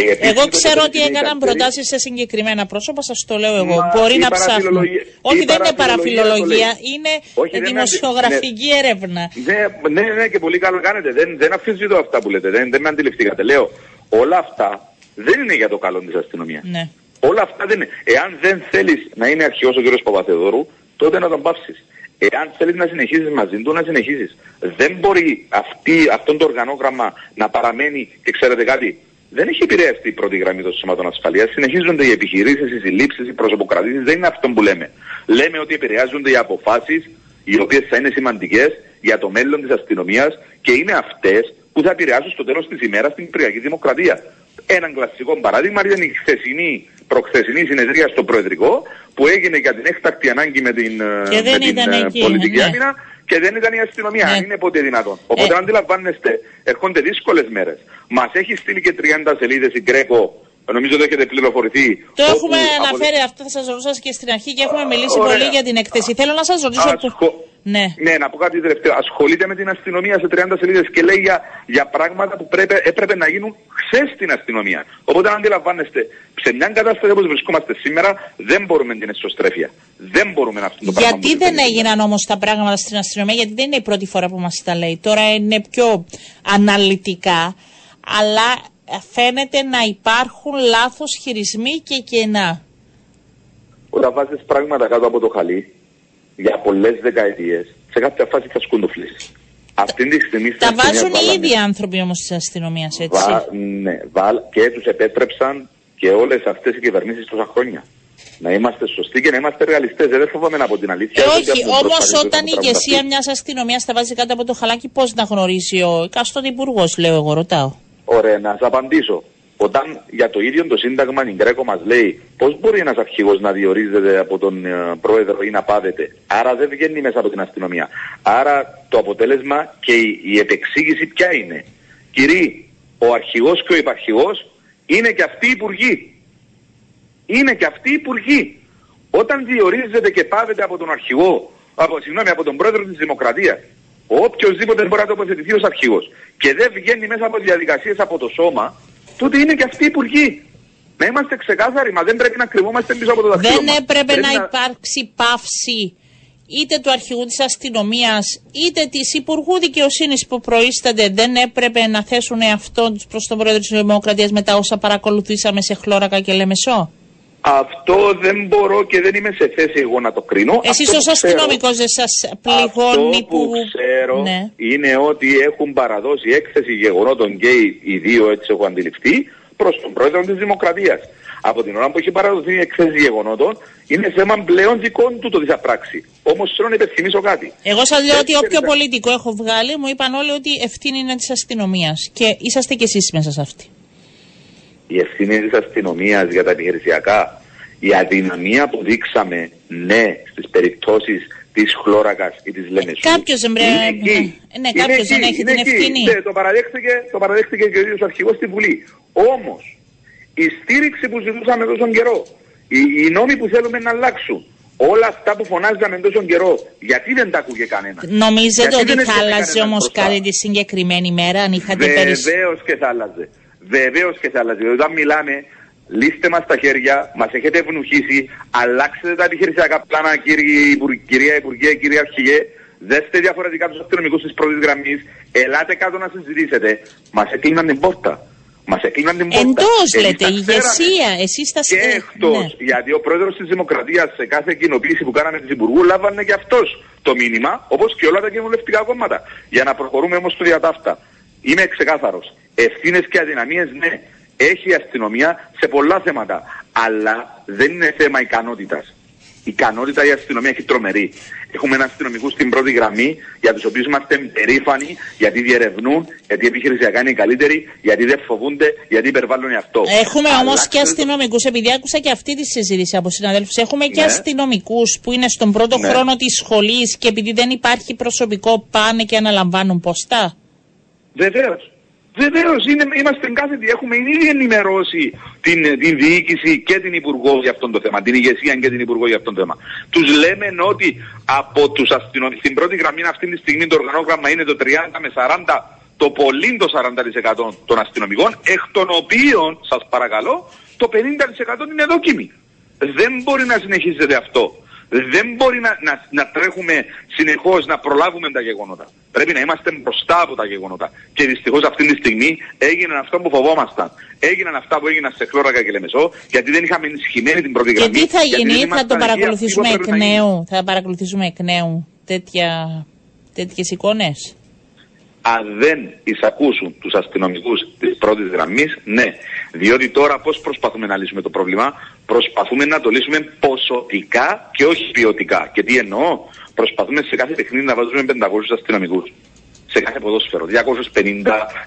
ε, εγώ ξέρω ότι έκαναν προτάσεις σε συγκεκριμένα πρόσωπα, σας το λέω εγώ. Μα Μπορεί να ψάχνουν. Όχι, δεν είναι παραφιλολογία, είναι Όχι, δημοσιογραφική ναι. έρευνα. Ναι, ναι, ναι, και πολύ καλό κάνετε. Δεν, δεν αφισβητώ αυτά που λέτε. Δεν, δεν με αντιληφθήκατε. Λέω, όλα αυτά δεν είναι για το καλό της αστυνομίας. Ναι. Όλα αυτά δεν είναι. Εάν δεν θέλεις να είναι αρχιό ο κ. Παπαθεδόρου, τότε να τον πάψεις. Εάν θέλεις να συνεχίσει μαζί του, να συνεχίσει. Δεν μπορεί αυτή, αυτό το οργανόγραμμα να παραμένει και ξέρετε κάτι, δεν έχει επηρεαστεί η πρώτη γραμμή των σωμάτων ασφαλείας. Συνεχίζονται οι επιχειρήσεις, οι συλλήψεις, οι προσωποκρατήσεις. Δεν είναι αυτό που λέμε. Λέμε ότι επηρεάζονται οι αποφάσεις, οι οποίες θα είναι σημαντικές για το μέλλον της αστυνομίας και είναι αυτές που θα επηρεάσουν στο τέλος της ημέρας την Κυπριακή Δημοκρατία. Έναν κλασικό παράδειγμα ήταν η χθεσινή, προχθεσινή συνεδρία στο Προεδρικό που έγινε για την έκτακτη ανάγκη με την, με την ε, πολιτική ναι. άμυνα και δεν ήταν η αστυνομία. Ναι. Είναι ποτέ δυνατόν. Οπότε ε. αντιλαμβάνεστε, έρχονται δύσκολες μέρες. Μας έχει στείλει και 30 σελίδες η Γκρέκο Νομίζω ότι έχετε πληροφορηθεί. Το έχουμε αναφέρει αυτό, θα σας ρωτήσω και στην αρχή και έχουμε μιλήσει πολύ για την εκθέση. Θέλω να σας ρωτήσω. Ασχο... Ναι. ναι, να πω κάτι τελευταίο. Ασχολείται με την αστυνομία σε 30 σελίδες και λέει για, για πράγματα που πρέπει, έπρεπε να γίνουν χθες στην αστυνομία. Οπότε, αν αντιλαμβάνεστε, σε μια κατάσταση όπως βρισκόμαστε σήμερα, δεν μπορούμε την εσωστρέφεια. Δεν μπορούμε να αυτό το πράγμα. Γιατί δεν έγιναν όμως τα πράγματα στην αστυνομία, Γιατί δεν είναι η πρώτη φορά που μας τα λέει. Τώρα είναι πιο αναλυτικά. Αλλά φαίνεται να υπάρχουν λάθος χειρισμοί και κενά. Όταν βάζεις πράγματα κάτω από το χαλί για πολλές δεκαετίες, σε κάποια φάση θα σκουντοφλήσεις. Αυτή τη στιγμή Τα βάζουν οι ίδιοι άνθρωποι όμως της αστυνομίας, έτσι. Βα, ναι, βα, και τους επέτρεψαν και όλες αυτές οι κυβερνήσεις τόσα χρόνια. Να είμαστε σωστοί και να είμαστε ρεαλιστές. Δεν φοβάμαι από την αλήθεια. Ε, όχι, όμως όταν η ηγεσία μιας αστυνομίας τα βάζει κάτω από το χαλάκι, πώς να γνωρίζει ο εκάστοτε υπουργός, λέω εγώ, ρωτάω. Ωραία, να σας απαντήσω. Όταν για το ίδιο το Σύνταγμα η Γκρέκο μας λέει πώς μπορεί ένας αρχηγός να διορίζεται από τον ε, πρόεδρο ή να πάδεται. Άρα δεν βγαίνει μέσα από την αστυνομία. Άρα το αποτέλεσμα και η, η επεξήγηση ποια είναι; Κυρίοι, ο αρχηγός και ο υπαρχηγός είναι και αυτοί οι υπουργοί. Είναι και αυτοί οι υπουργοί. Όταν διορίζεται και πάδεται από τον αρχηγό, από, συγγνώμη, από τον πρόεδρο της Δημοκρατίας, οποιοδήποτε μπορεί να τοποθετηθεί ως αρχηγός και δεν βγαίνει μέσα από διαδικασίες από το σώμα, τότε είναι και αυτοί οι υπουργοί. Να είμαστε ξεκάθαροι, μα δεν πρέπει να κρυβόμαστε πίσω από το δαχτυλό Δεν έπρεπε να, να υπάρξει πάυση είτε του αρχηγού της αστυνομίας είτε της Υπουργού Δικαιοσύνης που προείστανται δεν έπρεπε να θέσουν εαυτόν τους προς τον Πρόεδρο της Δημοκρατίας μετά όσα παρακολουθήσαμε σε χλώρακα και λεμεσό. Αυτό δεν μπορώ και δεν είμαι σε θέση εγώ να το κρίνω. Εσείς ως αστυνομικός δεν σας πληγώνει που... που ξέρω ναι. είναι ότι έχουν παραδώσει έκθεση γεγονότων και οι δύο έτσι έχω αντιληφθεί προς τον πρόεδρο της Δημοκρατίας. Από την ώρα που έχει παραδοθεί η έκθεση γεγονότων είναι θέμα πλέον δικών του το διαπράξει. Όμως θέλω να υπενθυμίσω κάτι. Εγώ σας λέω ότι όποιο πολιτικό έχω βγάλει μου είπαν όλοι ότι ευθύνη είναι της αστυνομίας και είσαστε κι εσείς μέσα σε αυτή η ευθύνη της αστυνομίας για τα επιχειρησιακά, η αδυναμία που δείξαμε, ναι, στις περιπτώσεις της χλώρακας ή της Λεμεσού. Κάποιος δεν πρέπει ναι, ναι, κάποιος δεν έχει την ευθύνη. Ναι, το παραδέχτηκε, το παραδέχτηκε και ο ίδιος αρχηγός στη Βουλή. Όμως, η στήριξη που ζητούσαμε τόσο καιρό, οι, οι νόμοι που θέλουμε να αλλάξουν, όλα αυτά που φωνάζαμε τόσο καιρό, γιατί δεν τα ακούγε κανένας; Νομίζετε γιατί ότι θα άλλαζε όμως κάτι τη συγκεκριμένη μέρα, αν είχατε περισσότερο. Βεβαίως και θα άλλαζε. Βεβαίως και θα αλλάζει. Όταν μιλάμε, λύστε μας τα χέρια, μας έχετε ευνουχίσει, αλλάξτε τα επιχειρησιακά πλάνα, κύριε, κυρία Υπουργέ, κύριε Αρχηγέ. Δέστε διαφορετικά τους αστυνομικούς τη πρώτη γραμμής, ελάτε κάτω να συζητήσετε. Μας έκλειναν την πόρτα. Μας έκλειναν την πόρτα. Εντός λέτε, η ηγεσία, εσείς τα Και εκτός. Ναι. Γιατί ο πρόεδρος της Δημοκρατίας σε κάθε κοινοποίηση που κάναμε της Υπουργού λάβανε και αυτός το μήνυμα, όπως και όλα τα κοινοβουλευτικά κόμματα. Για να προχωρούμε όμως στο διατάφτα. Είμαι ξεκάθαρος. Ευθύνες και αδυναμίες, ναι. Έχει η αστυνομία σε πολλά θέματα. Αλλά δεν είναι θέμα ικανότητας. Η ικανότητα η αστυνομία έχει τρομερή. Έχουμε αστυνομικού στην πρώτη γραμμή για τους οποίους είμαστε περήφανοι, γιατί διερευνούν, γιατί επιχειρησιακά είναι οι καλύτεροι, γιατί δεν φοβούνται, γιατί υπερβάλλουν αυτό. Έχουμε όμως και αστυνομικούς, επειδή άκουσα και αυτή τη συζήτηση από συναδέλφους. Έχουμε και ναι. αστυνομικούς που είναι στον πρώτο ναι. χρόνο της σχολής και επειδή δεν υπάρχει προσωπικό πάνε και αναλαμβάνουν ποστά. Βεβαίως. Βεβαίως, είμαστε κάθετοι. Έχουμε ήδη ενημερώσει την, την διοίκηση και την Υπουργό για αυτό το θέμα, την ηγεσία και την Υπουργό για αυτό το θέμα. Τους λέμε ότι από τους αστυνομικού, στην πρώτη γραμμή αυτή τη στιγμή το οργανόγραμμα είναι το 30 με 40, το πολύ το 40% των αστυνομικών, εκ των οποίων, σας παρακαλώ, το 50% είναι δόκιμοι. Δεν μπορεί να συνεχίζεται αυτό δεν μπορεί να, να, να τρέχουμε συνεχώς να προλάβουμε τα γεγονότα. Πρέπει να είμαστε μπροστά από τα γεγονότα. Και δυστυχώς αυτή τη στιγμή έγιναν αυτά που φοβόμασταν. Έγιναν αυτά που έγιναν σε Χλώρακα και Λεμεσό, γιατί δεν είχαμε ενισχυμένη την πρώτη γραμμή. Και τι θα γίνει, θα το παρακολουθήσουμε εκ νέου, θα παρακολουθήσουμε εκ νέου τέτοια, τέτοιες εικόνες; Αν δεν εισακούσουν τους αστυνομικούς της πρώτης γραμμής, ναι. Διότι τώρα πώς προσπαθούμε να λύσουμε το πρόβλημα, προσπαθούμε να το λύσουμε ποσοτικά και όχι ποιοτικά. Και τι εννοώ, προσπαθούμε σε κάθε παιχνίδι να βάζουμε 500 αστυνομικούς. Σε κάθε ποδόσφαιρο, 250,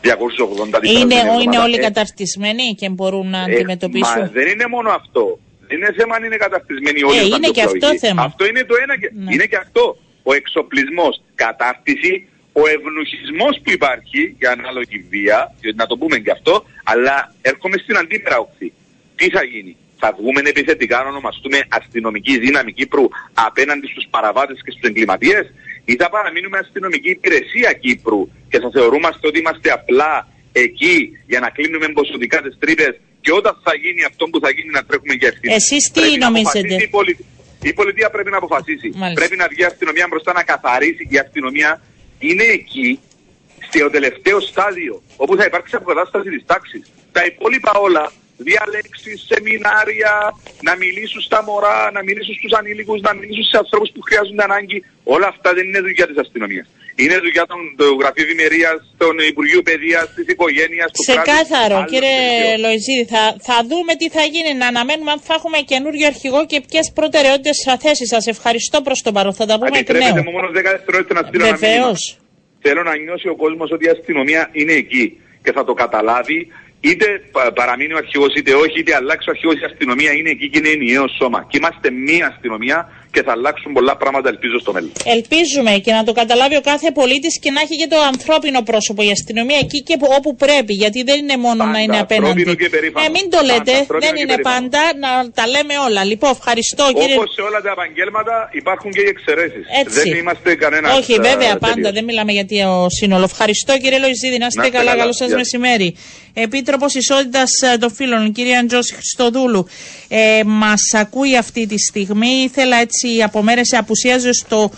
280. Είναι, είναι όλοι καταρτισμένοι και μπορούν να ε, αντιμετωπίσουν. Μα δεν είναι μόνο αυτό. Δεν είναι θέμα αν είναι καταρτισμένοι όλοι. Ε, είναι και αυτό θέμα. Αυτό είναι το ένα και ναι. είναι και αυτό. Ο εξοπλισμός, κατάρτιση, ο ευνουχισμός που υπάρχει για ανάλογη βία, διότι να το πούμε και αυτό, αλλά έρχομαι στην αντίπερα οξύ. Τι θα γίνει, θα βγούμε επιθετικά να ονομαστούμε αστυνομική δύναμη Κύπρου απέναντι στους παραβάτες και στους εγκληματίες; Ή θα παραμείνουμε αστυνομική υπηρεσία Κύπρου και θα θεωρούμαστε ότι είμαστε απλά εκεί για να κλείνουμε ποσοτικά τις τρύπες; Και όταν θα γίνει αυτό που θα γίνει να τρέχουμε για ευθύνη. Εσείς τι νομίζετε; Η, πολι... η πολιτεία πρέπει να αποφασίσει. Μάλιστα. Πρέπει να βγει η αστυνομία μπροστά να καθαρίσει η αστυνομία είναι εκεί, στο τελευταίο στάδιο, όπου θα υπάρξει αποκατάσταση της τάξης. Τα υπόλοιπα όλα, διαλέξεις, σεμινάρια, να μιλήσουν στα μωρά, να μιλήσουν στους ανήλικους, να μιλήσουν σε ανθρώπους που χρειάζονται ανάγκη, όλα αυτά δεν είναι δουλειά της αστυνομίας. Είναι δουλειά των, του Γραφείου Ευημερία, των Υπουργείου Παιδείας, της οικογένειας, του Σε κάθαρο, κύριε Λοϊζίδη, θα, θα δούμε τι θα γίνει. Να αναμένουμε αν θα έχουμε καινούριο αρχηγό και ποιες προτεραιότητες θα θέσει. Σας ευχαριστώ προς τον παρόν. Θα τα πούμε εκ νέου. μου μόνο 10 δευτερόλεπτα να στείλω Βεβαίως. Θέλω να νιώσει ο κόσμος ότι η αστυνομία είναι εκεί και θα το καταλάβει είτε παραμείνει ο αρχηγός είτε όχι, είτε αλλάξει ο αρχηγός, η αστυνομία είναι εκεί και είναι ενιαίο σώμα. Και είμαστε μία αστυνομία και θα αλλάξουν πολλά πράγματα, ελπίζω στο μέλλον. Ελπίζουμε και να το καταλάβει ο κάθε πολίτης και να έχει και το ανθρώπινο πρόσωπο η αστυνομία εκεί και όπου πρέπει. Γιατί δεν είναι μόνο πάντα, να είναι απέναντι. Και ε, μην το λέτε, δεν είναι πάντα να τα λέμε όλα. Λοιπόν, ευχαριστώ κύριε. Όπω σε όλα τα επαγγέλματα υπάρχουν και οι εξαιρέσεις. Δεν είμαστε κανένας. Όχι, βέβαια, πάντα δεν μιλάμε για το σύνολο. Ευχαριστώ κύριε Λοϊζίδη, να είστε καλά. Καλό σας μεσημέρι. Επίτροπος Ισότητας ε, των Φίλων, κυρία Αντζώση Χριστοδούλου, ε, μας ακούει αυτή τη στιγμή. Ήθελα έτσι από μέρε απουσίαζε στο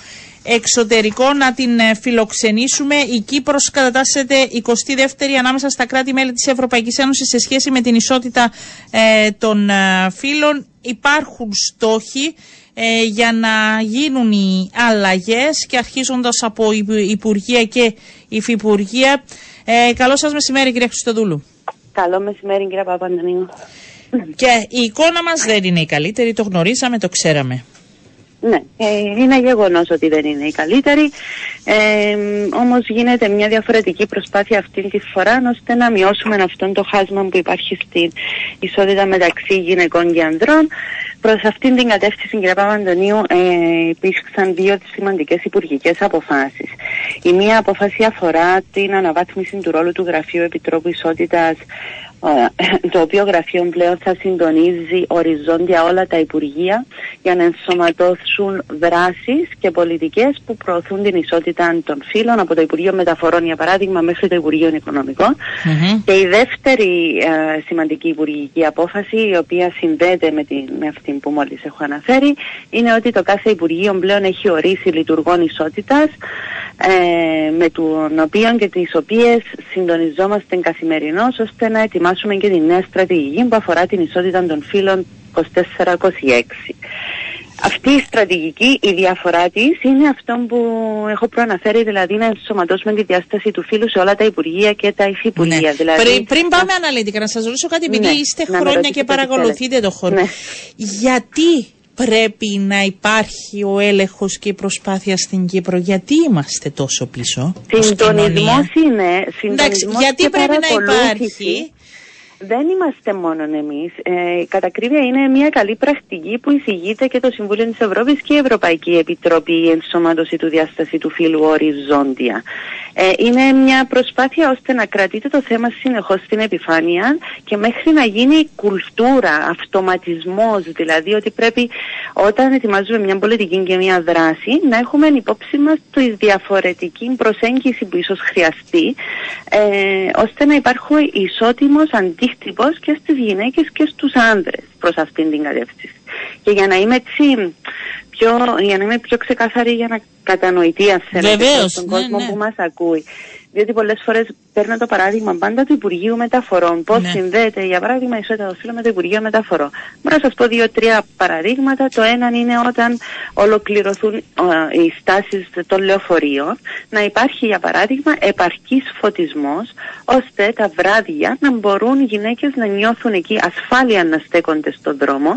εξωτερικό να την ε, φιλοξενήσουμε. Η Κύπρος κατατάσσεται 22η ανάμεσα στα κράτη-μέλη της Ευρωπαϊκής Ένωσης σε σχέση με την ισότητα ε, των ε, φύλων. Υπάρχουν στόχοι για να γίνουν οι αλλαγές και αρχίζοντας από Υπουργεία και Υφυπουργεία. Ε, καλό σας μεσημέρι κύριε Χριστοδούλου. Καλό μεσημέρι κύριε Παπαντανίου. Και η εικόνα μας δεν είναι η καλύτερη, το γνωρίζαμε, το ξέραμε. Ναι, ε, είναι γεγονός ότι δεν είναι η καλύτερη, ε, όμως γίνεται μια διαφορετική προσπάθεια αυτή τη φορά ώστε να μειώσουμε αυτό το χάσμα που υπάρχει στην ισότητα μεταξύ γυναικών και ανδρών. Προς αυτήν την κατεύθυνση, κύριε Παπαντονίου, ε, υπήρξαν δύο σημαντικές υπουργικές αποφάσεις. Η μία αποφάση αφορά την αναβάθμιση του ρόλου του Γραφείου Επιτρόπου Ισότητας το οποίο γραφείο πλέον θα συντονίζει οριζόντια όλα τα Υπουργεία για να ενσωματώσουν δράσεις και πολιτικές που προωθούν την ισότητα των φύλων από το Υπουργείο Μεταφορών για παράδειγμα μέχρι το Υπουργείο και η δεύτερη ε, σημαντική υπουργική απόφαση η οποία συνδέεται με, την, με αυτή που μόλις έχω αναφέρει είναι ότι το κάθε Υπουργείο πλέον έχει ορίσει λειτουργών ισότητας ε, με τον οποίο και τις οποίες συντονιζόμαστε καθημερινώς ώστε να ετοιμάσουμε και τη νέα στρατηγική που αφορά την ισότητα των φύλων 24-26. Αυτή η στρατηγική, η διαφορά της είναι αυτό που έχω προαναφέρει, δηλαδή να ενσωματώσουμε τη διάσταση του φύλου σε όλα τα υπουργεία και τα υφυπουργεία. Ναι. Δηλαδή, πριν, πριν πάμε αναλυτικά, να σας ρωτήσω κάτι, επειδή ναι, είστε χρόνια και παρακολουθείτε το χώρο. Ναι. Γιατί πρέπει να υπάρχει ο έλεγχος και η προσπάθεια στην Κύπρο; Γιατί είμαστε τόσο πίσω Συντονισμός είναι. Συντονισμός γιατί πρέπει να υπάρχει δεν είμαστε μόνο εμείς. Ε, κατά ακρίβεια είναι μια καλή πρακτική που εισηγείται και το Συμβούλιο της Ευρώπης και η Ευρωπαϊκή Επιτροπή η ενσωμάτωση του διάσταση του φύλου οριζόντια. Ε, είναι μια προσπάθεια ώστε να κρατείτε το θέμα συνεχώς στην επιφάνεια και μέχρι να γίνει κουλτούρα, αυτοματισμός, δηλαδή ότι πρέπει όταν ετοιμάζουμε μια πολιτική και μια δράση να έχουμε υπόψη μας τη διαφορετική προσέγγιση που ίσως χρειαστεί ε, ώστε να υπάρχουν ισότιμος αντίκτυπος αντίκτυπος και στις γυναίκες και στους άνδρες προς αυτήν την κατεύθυνση. Και για να είμαι έτσι πιο, για να είμαι πιο ξεκάθαρη για να κατανοητεί αν θέλετε στον ναι, κόσμο ναι. που μας ακούει. Διότι πολλές φορές παίρνω το παράδειγμα πάντα του Υπουργείου Μεταφορών. Πώς ναι. συνδέεται, για παράδειγμα, η ισότητα των φύλων με το Υπουργείο Μεταφορών. Μπορώ να σας πω δύο-τρία παραδείγματα. Το ένα είναι όταν ολοκληρωθούν οι στάσεις των λεωφορείων, να υπάρχει, για παράδειγμα, επαρκής φωτισμός, ώστε τα βράδια να μπορούν οι γυναίκες να νιώθουν εκεί ασφάλεια να στέκονται στον δρόμο.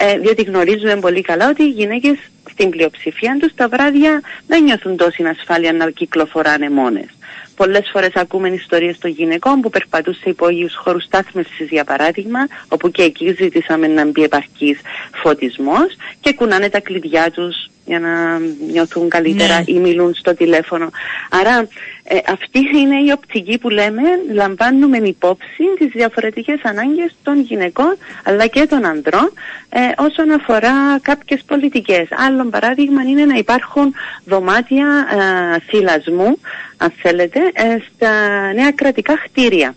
Ε, διότι γνωρίζουμε πολύ καλά ότι οι γυναίκες στην πλειοψηφία τους τα βράδια δεν νιώθουν τόση ασφάλεια να κυκλοφοράνε μόνες. Πολλές φορές ακούμε ιστορίες των γυναικών που περπατούν σε υπόγειους χώρους στάθμευσης για παράδειγμα, όπου και εκεί ζητήσαμε να μπει επαρκής φωτισμός και κουνάνε τα κλειδιά τους για να νιώθουν καλύτερα ναι. ή μιλούν στο τηλέφωνο. Άρα ε, αυτή είναι η οπτική που λέμε, λαμβάνουμε υπόψη τις διαφορετικές ανάγκες των γυναικών αλλά και των ανδρών ε, όσον αφορά κάποιες πολιτικές. Άλλο παράδειγμα είναι να υπάρχουν δωμάτια ε, θυλασμού, αν θέλετε, ε, στα νέα κρατικά χτίρια.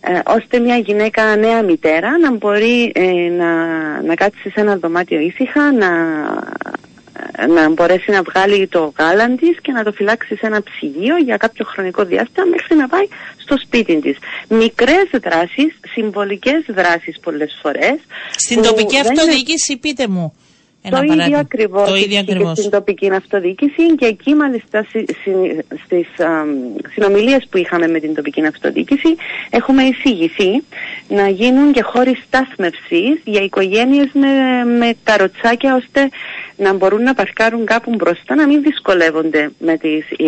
Ε, ώστε μια γυναίκα νέα μητέρα να μπορεί να, να κάτσει σε ένα δωμάτιο ήσυχα, να να μπορέσει να βγάλει το γάλαν της και να το φυλάξει σε ένα ψυγείο για κάποιο χρονικό διάστημα μέχρι να πάει στο σπίτι της. Μικρές δράσεις, συμβολικές δράσεις πολλές φορές. Στην τοπική αυτοδιοίκηση, πείτε μου, Ένα το παράδειγμα. ίδιο ακριβώς Το ίδιο ακριβώς. στην τοπική αυτοδιοίκηση και εκεί μάλιστα στις συνομιλίες που είχαμε με την τοπική αυτοδιοίκηση έχουμε εισηγηθεί να γίνουν και χώροι στάθμευσης για οικογένειες με, με καροτσάκια ώστε να μπορούν να παρκάρουν κάπου μπροστά, να μην δυσκολεύονται με, τις, ε,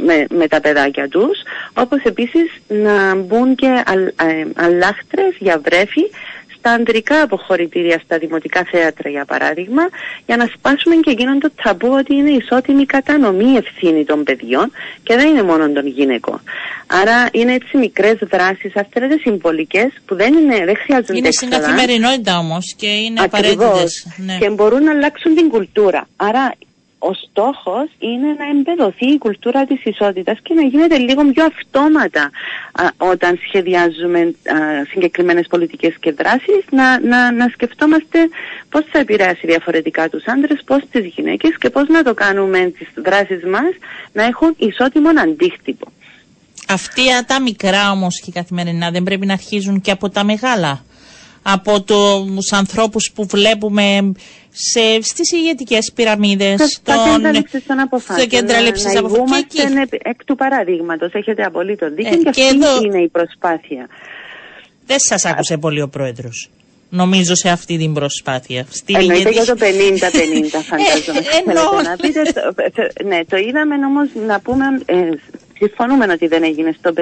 με, με τα παιδάκια τους, όπως επίσης να μπουν και αλ, ε, αλάχτρες για βρέφη στα αντρικά αποχωρητήρια στα δημοτικά θέατρα για παράδειγμα για να σπάσουμε και εκείνον το ταμπού ότι είναι ισότιμη κατανομή ευθύνη των παιδιών και δεν είναι μόνο των γυναικών. Άρα είναι έτσι μικρές δράσεις, ας θέλετε συμβολικές που δεν, είναι, δεν χρειάζονται Είναι στην έξοδα. καθημερινότητα όμως και είναι Ακριβώς. απαραίτητες. Ναι. Και μπορούν να αλλάξουν την κουλτούρα. Άρα ο στόχος είναι να εμπεδοθεί η κουλτούρα της ισότητας και να γίνεται λίγο πιο αυτόματα α, όταν σχεδιάζουμε α, συγκεκριμένες πολιτικές και δράσεις να, να, να σκεφτόμαστε πώς θα επηρεάσει διαφορετικά τους άντρες, πώς τις γυναίκες και πώς να το κάνουμε τις δράσεις μας να έχουν ισότιμο αντίκτυπο. Αυτή τα μικρά όμως και καθημερινά δεν πρέπει να αρχίζουν και από τα μεγάλα. Από τους ανθρώπους που βλέπουμε σε, στις ηγετικές πυραμίδες. Στα των- κέντρα λήψης των αποφάσεων. στα κέντρα Να- λήψης να αποφάσεων. Και ηγούμαστε εκεί. εν- εκ του παραδείγματος. Έχετε απολύτω δίκιο Ε, και, και αυτή εδώ- είναι η προσπάθεια. Δεν σας άκουσε πολύ ο πρόεδρος. Νομίζω σε αυτή την προσπάθεια. Στην Εννοείται ηγετική- για το 50-50 φαντάζομαι. Ε, εννοώ. Θέλετε να πείτε, το- θε- ναι, το είδαμε όμως να πούμε, ε, συμφωνούμε ότι δεν έγινε στο 50-50,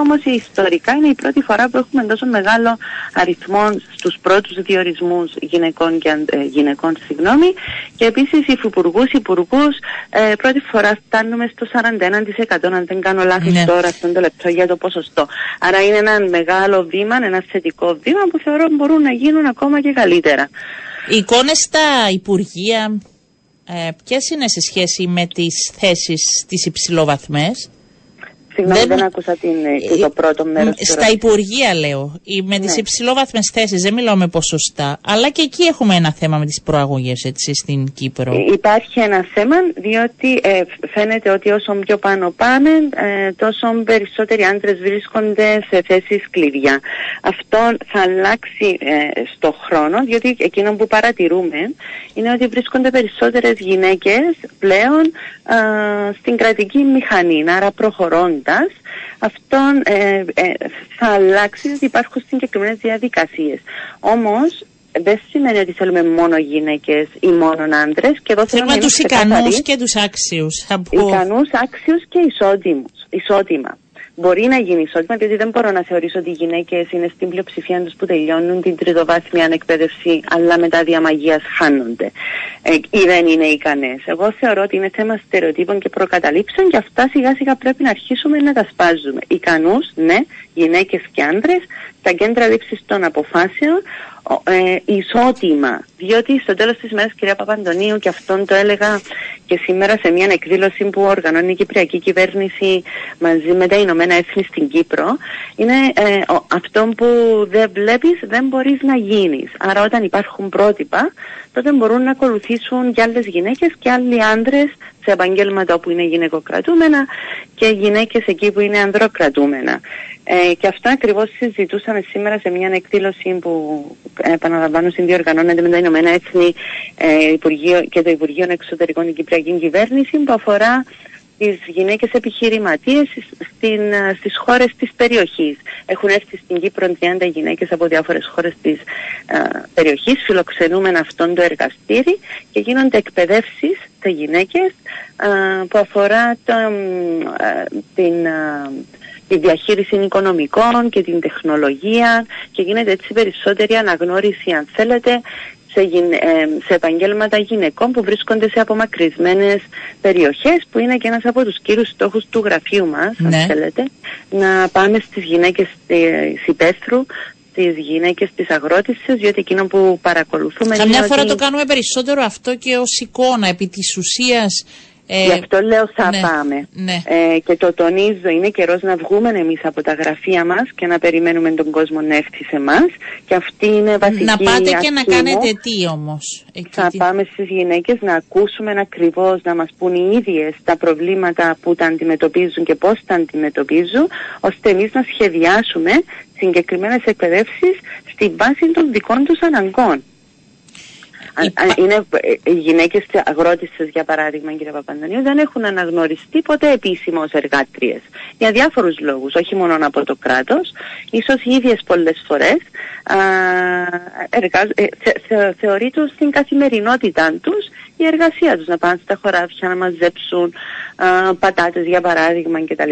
όμως ιστορικά είναι η πρώτη φορά που έχουμε τόσο μεγάλο αριθμό στους πρώτους διορισμούς γυναικών, και, αν- ε, γυναικών συγγνώμη, και επίσης υφυπουργούς, υπουργούς, ε, πρώτη φορά φτάνουμε στο 41% αν δεν κάνω λάθη Ναι. τώρα αυτό το λεπτό για το ποσοστό. Άρα είναι ένα μεγάλο βήμα, ένα θετικό βήμα που θεωρώ μπορούν να γίνουν ακόμα και καλύτερα. Οι εικόνες στα Υπουργεία, ε, ποιες είναι σε σχέση με τις θέσεις τις υψηλοβαθμές; Συγγνώμη, Δεν- δεν, άκουσα την, ε, το πρώτο Μ, μέρος. του Στα ερώτησης. Υπουργεία λέω, οι- με τις Ναι. υψηλόβαθμες θέσεις, δεν μιλάω με ποσοστά, αλλά και εκεί έχουμε ένα θέμα με τις προαγωγές έτσι στην Κύπρο. Ε, Υπάρχει ένα θέμα διότι ε, φαίνεται ότι όσο πιο πάνω πάμε ε, τόσο περισσότεροι άντρες βρίσκονται σε θέσεις κλειδιά. Αυτό θα αλλάξει ε, στο χρόνο διότι εκείνο που παρατηρούμε είναι ότι βρίσκονται περισσότερες γυναίκες πλέον α, στην κρατική μηχανή. Άρα προχωρώντας αυτό ε, ε, θα αλλάξει διότι υπάρχουν συγκεκριμένες διαδικασίες. Όμως δεν σημαίνει ότι θέλουμε μόνο γυναίκες ή μόνο άντρες και εδώ θέλω Θέλουμε να είμαι τους ξεκάθαρη. ικανούς και τους άξιους. Θα πω. Ικανούς, άξιους και ισότιμους, ισότιμα. Μπορεί να γίνει ισότιμα, διότι δεν μπορώ να θεωρήσω ότι οι γυναίκες είναι στην πλειοψηφία τους που τελειώνουν την τριτοβάθμια εκπαίδευση, αλλά μετά διαμαγεία χάνονται ε, ή δεν είναι ικανές. Εγώ θεωρώ ότι είναι θέμα στερεοτύπων και προκαταλήψεων και αυτά σιγά σιγά πρέπει να αρχίσουμε να τα σπάζουμε. Ικανούς, ναι, γυναίκες και άντρες, στα κέντρα λήψης των αποφάσεων, ο- ε, ισότιμα. Διότι στο τέλος της μέρας, κυρία Παπαντονίου, και αυτόν το έλεγα και σήμερα σε μια εκδήλωση που οργανώνει η Κυπριακή Κυβέρνηση μαζί με τα Ηνωμένα Έθνη στην Κύπρο, είναι ε, ο- αυτό που δεν βλέπεις, δεν μπορείς να γίνεις. Άρα, όταν υπάρχουν πρότυπα, τότε μπορούν να ακολουθήσουν και άλλες γυναίκες και άλλοι άντρες σε επαγγέλματα όπου είναι γυναικοκρατούμενα και γυναίκες εκεί που είναι ανδροκρατούμενα. Ε, και αυτό ακριβώς συζητούσαμε σήμερα σε μια εκδήλωση που ε, επαναλαμβάνω συνδιοργανώνεται με τα Ηνωμένα Έθνη ε, Υπουργείο, και το Υπουργείο Εξωτερικών την Κυπριακή Κυβέρνηση που αφορά τις γυναίκες επιχειρηματίες στην, ε, στις χώρες της περιοχής. Έχουν έρθει στην Κύπρο 30 γυναίκες από διάφορες χώρες της ε, περιοχής, φιλοξενούμεν αυτόν το εργαστήρι και γίνονται εκπαιδεύσεις σε γυναίκες ε, που αφορά το, ε, την, ε, τη διαχείριση οικονομικών και την τεχνολογία και γίνεται έτσι περισσότερη αναγνώριση αν θέλετε σε, γυν- ε, σε επαγγέλματα γυναικών που βρίσκονται σε απομακρυσμένες περιοχές που είναι και ένας από τους κύριους στόχους του γραφείου μας, Ναι. αν θέλετε, να πάμε στις γυναίκες της υπαίθρου, στις γυναίκες της αγρότησης, διότι εκείνο που παρακολουθούμε Καμιά είναι φορά ότι... το κάνουμε περισσότερο αυτό και ως εικόνα επί της ουσίας. Ε, Γι' αυτό λέω θα ναι, πάμε. ναι. Ε, και το τονίζω, είναι καιρός να βγούμε εμείς από τα γραφεία μας και να περιμένουμε τον κόσμο να έρθει σε εμάς. Και αυτή είναι βασική να πάτε και να αρχή μου. κάνετε τι όμως. εκεί Θα τι- πάμε στις γυναίκες να ακούσουμε ακριβώς, να μας πούν οι ίδιες τα προβλήματα που τα αντιμετωπίζουν και πώς τα αντιμετωπίζουν, ώστε εμείς να σχεδιάσουμε συγκεκριμένες εκπαιδεύσεις στη βάση των δικών τους αναγκών. Είναι, ε, οι γυναίκες αγρότησες για παράδειγμα κύριε Παπαντανίου δεν έχουν αναγνωριστεί ποτέ επίσημα ως εργάτριες για διάφορους λόγους, όχι μόνο από το κράτος, ίσως οι ίδιες πολλές φορές εργάζ, ε, θε, θεωρεί τους στην καθημερινότητά τους η εργασία τους, να πάνε στα χωράφια να μαζέψουν α, πατάτες για παράδειγμα κτλ.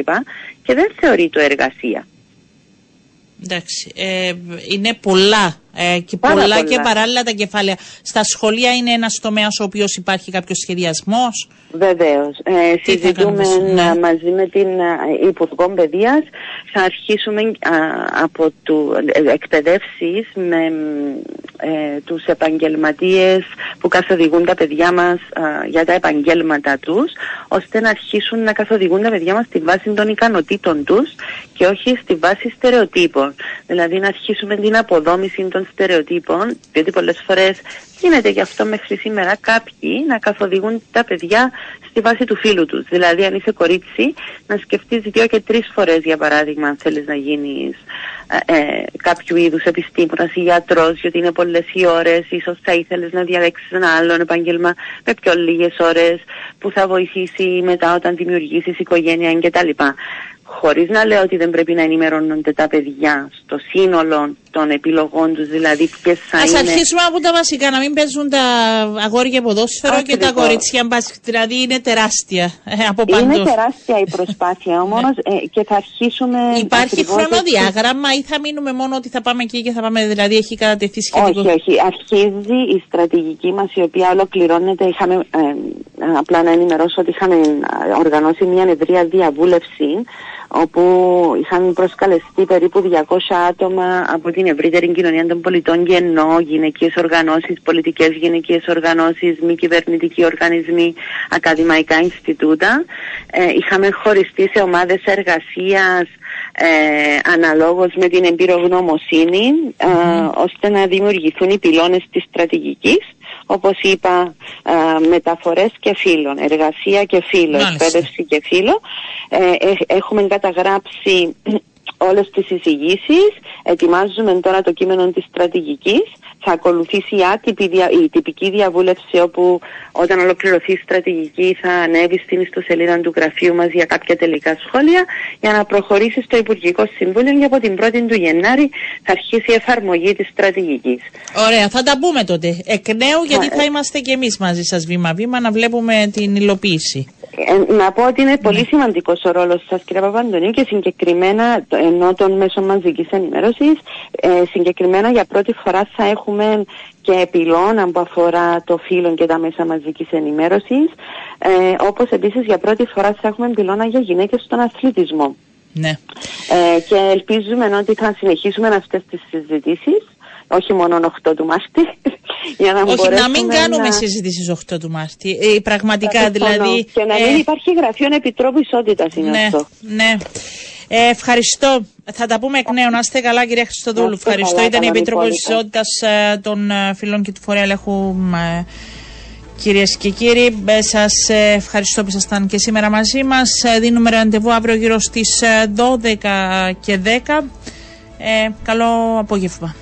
Και δεν θεωρεί το εργασία. Εντάξει. Ε, είναι πολλά ε, και πολλά, και παράλληλα τα κεφάλαια. Στα σχολεία είναι ένας τομέας ο οποίος υπάρχει κάποιος σχεδιασμός; Βεβαίως. Ε, συζητούμε ναι. μαζί με την ε, Υπουργό Παιδείας. Θα αρχίσουμε από του, ε, εκπαιδεύσεις με ε, τους επαγγελματίες που καθοδηγούν τα παιδιά μας για τα επαγγέλματα τους ώστε να αρχίσουν να καθοδηγούν τα παιδιά μας στη βάση των ικανοτήτων τους και όχι στη βάση στερεοτύπων. Δηλαδή να αρχίσουμε την αποδόμηση των στερεοτύπων, διότι πολλές φορές γίνεται γι' αυτό μέχρι σήμερα κάποιοι να καθοδηγούν τα παιδιά στη βάση του φίλου τους. Δηλαδή αν είσαι κορίτσι να σκεφτείς δύο και τρεις φορές για παράδειγμα αν θέλεις να γίνεις ε, ε κάποιου είδους επιστήμονας ή γιατρός γιατί είναι πολλές οι ώρες, ίσως θα ήθελες να διαλέξεις ένα άλλο επάγγελμα με πιο λίγες ώρες που θα βοηθήσει μετά όταν δημιουργήσεις οικογένεια κτλ. Χωρίς να λέω ότι δεν πρέπει να ενημερώνονται τα παιδιά στο σύνολο των επιλογών τους, δηλαδή ποιες θα Ας είναι... αρχίσουμε από τα βασικά, να μην παίζουν τα αγόρια ποδόσφαιρο και τα κορίτσια μπάσκετ, δηλαδή είναι τεράστια ε, από παντού. Είναι τεράστια η προσπάθεια όμως ναι. ε, και θα αρχίσουμε... Υπάρχει χρονοδιάγραμμα ή θα μείνουμε μόνο ότι θα πάμε εκεί και θα πάμε, δηλαδή έχει κατατεθεί σχετικό... Όχι, όχι, αρχίζει η στρατηγική μας η οποία ολοκληρώνεται, είχαμε, ε, απλά να ενημερώσω ότι είχαμε οργανώσει μια ευρεία διαβούλευση όπου είχαν προσκαλεστεί περίπου 200 άτομα από την ευρύτερη κοινωνία των πολιτών και ενώ γυναικείες οργανώσεις, πολιτικές γυναικείες οργανώσεις, μη κυβερνητικοί οργανισμοί, ακαδημαϊκά Ινστιτούτα. Ε, είχαμε χωριστεί σε ομάδες εργασίας ε, αναλόγως με την εμπειρογνωμοσύνη ε, ώστε να δημιουργηθούν οι πυλώνες της στρατηγικής όπως είπα μεταφορές και φύλων, εργασία και φύλο, εκπαίδευση και φύλο. Ε, έχουμε καταγράψει όλες τις εισηγήσεις, ετοιμάζουμε τώρα το κείμενο της στρατηγικής θα ακολουθήσει η, άτυπη, η τυπική διαβούλευση όπου όταν ολοκληρωθεί η στρατηγική θα ανέβει στην ιστοσελίδα του γραφείου μας για κάποια τελικά σχόλια για να προχωρήσει στο Υπουργικό Συμβούλιο και από την 1η του Γενάρη θα αρχίσει η εφαρμογή της στρατηγικής. Ωραία, θα τα πούμε τότε εκ νέου γιατί θα είμαστε και εμείς μαζί σας βήμα-βήμα να βλέπουμε την υλοποίηση. Ε, να πω ότι είναι πολύ ναι. σημαντικός ο ρόλος σας, κύριε Παπαντονίου, και συγκεκριμένα ενώ των μέσων μαζικής ενημέρωσης, ε, συγκεκριμένα για πρώτη φορά θα έχουμε και επιλώνα που αφορά το φύλλο και τα μέσα μαζικής ενημέρωσης. Ε, Όπως επίσης για πρώτη φορά θα έχουμε πυλώνα για γυναίκες στον αθλητισμό. Ναι. Ε, και ελπίζουμε ότι θα συνεχίσουμε αυτές τις συζητήσεις όχι μόνο 8 του Μάρτη. για να όχι, να μην κάνουμε να... συζητήσεις 8 του Μάρτη. Ε, πραγματικά δηλαδή. Και να μην ε... υπάρχει γραφείο επιτρόπου ισότητας είναι ναι, αυτό. Ναι. Ε, ευχαριστώ. Θα τα πούμε εκ νέου. Να είστε καλά, κυρία Χριστοδούλου. Ευχαριστώ. Ήταν η Επίτροπος Ισότητας ε, των ε, Φιλών και του Φορέα Ελέγχου. Ε, κυρίες και κύριοι, σας ευχαριστώ που ήσασταν και σήμερα μαζί μας. Δίνουμε ραντεβού αύριο γύρω στις 12 και 10. Ε, καλό απόγευμα.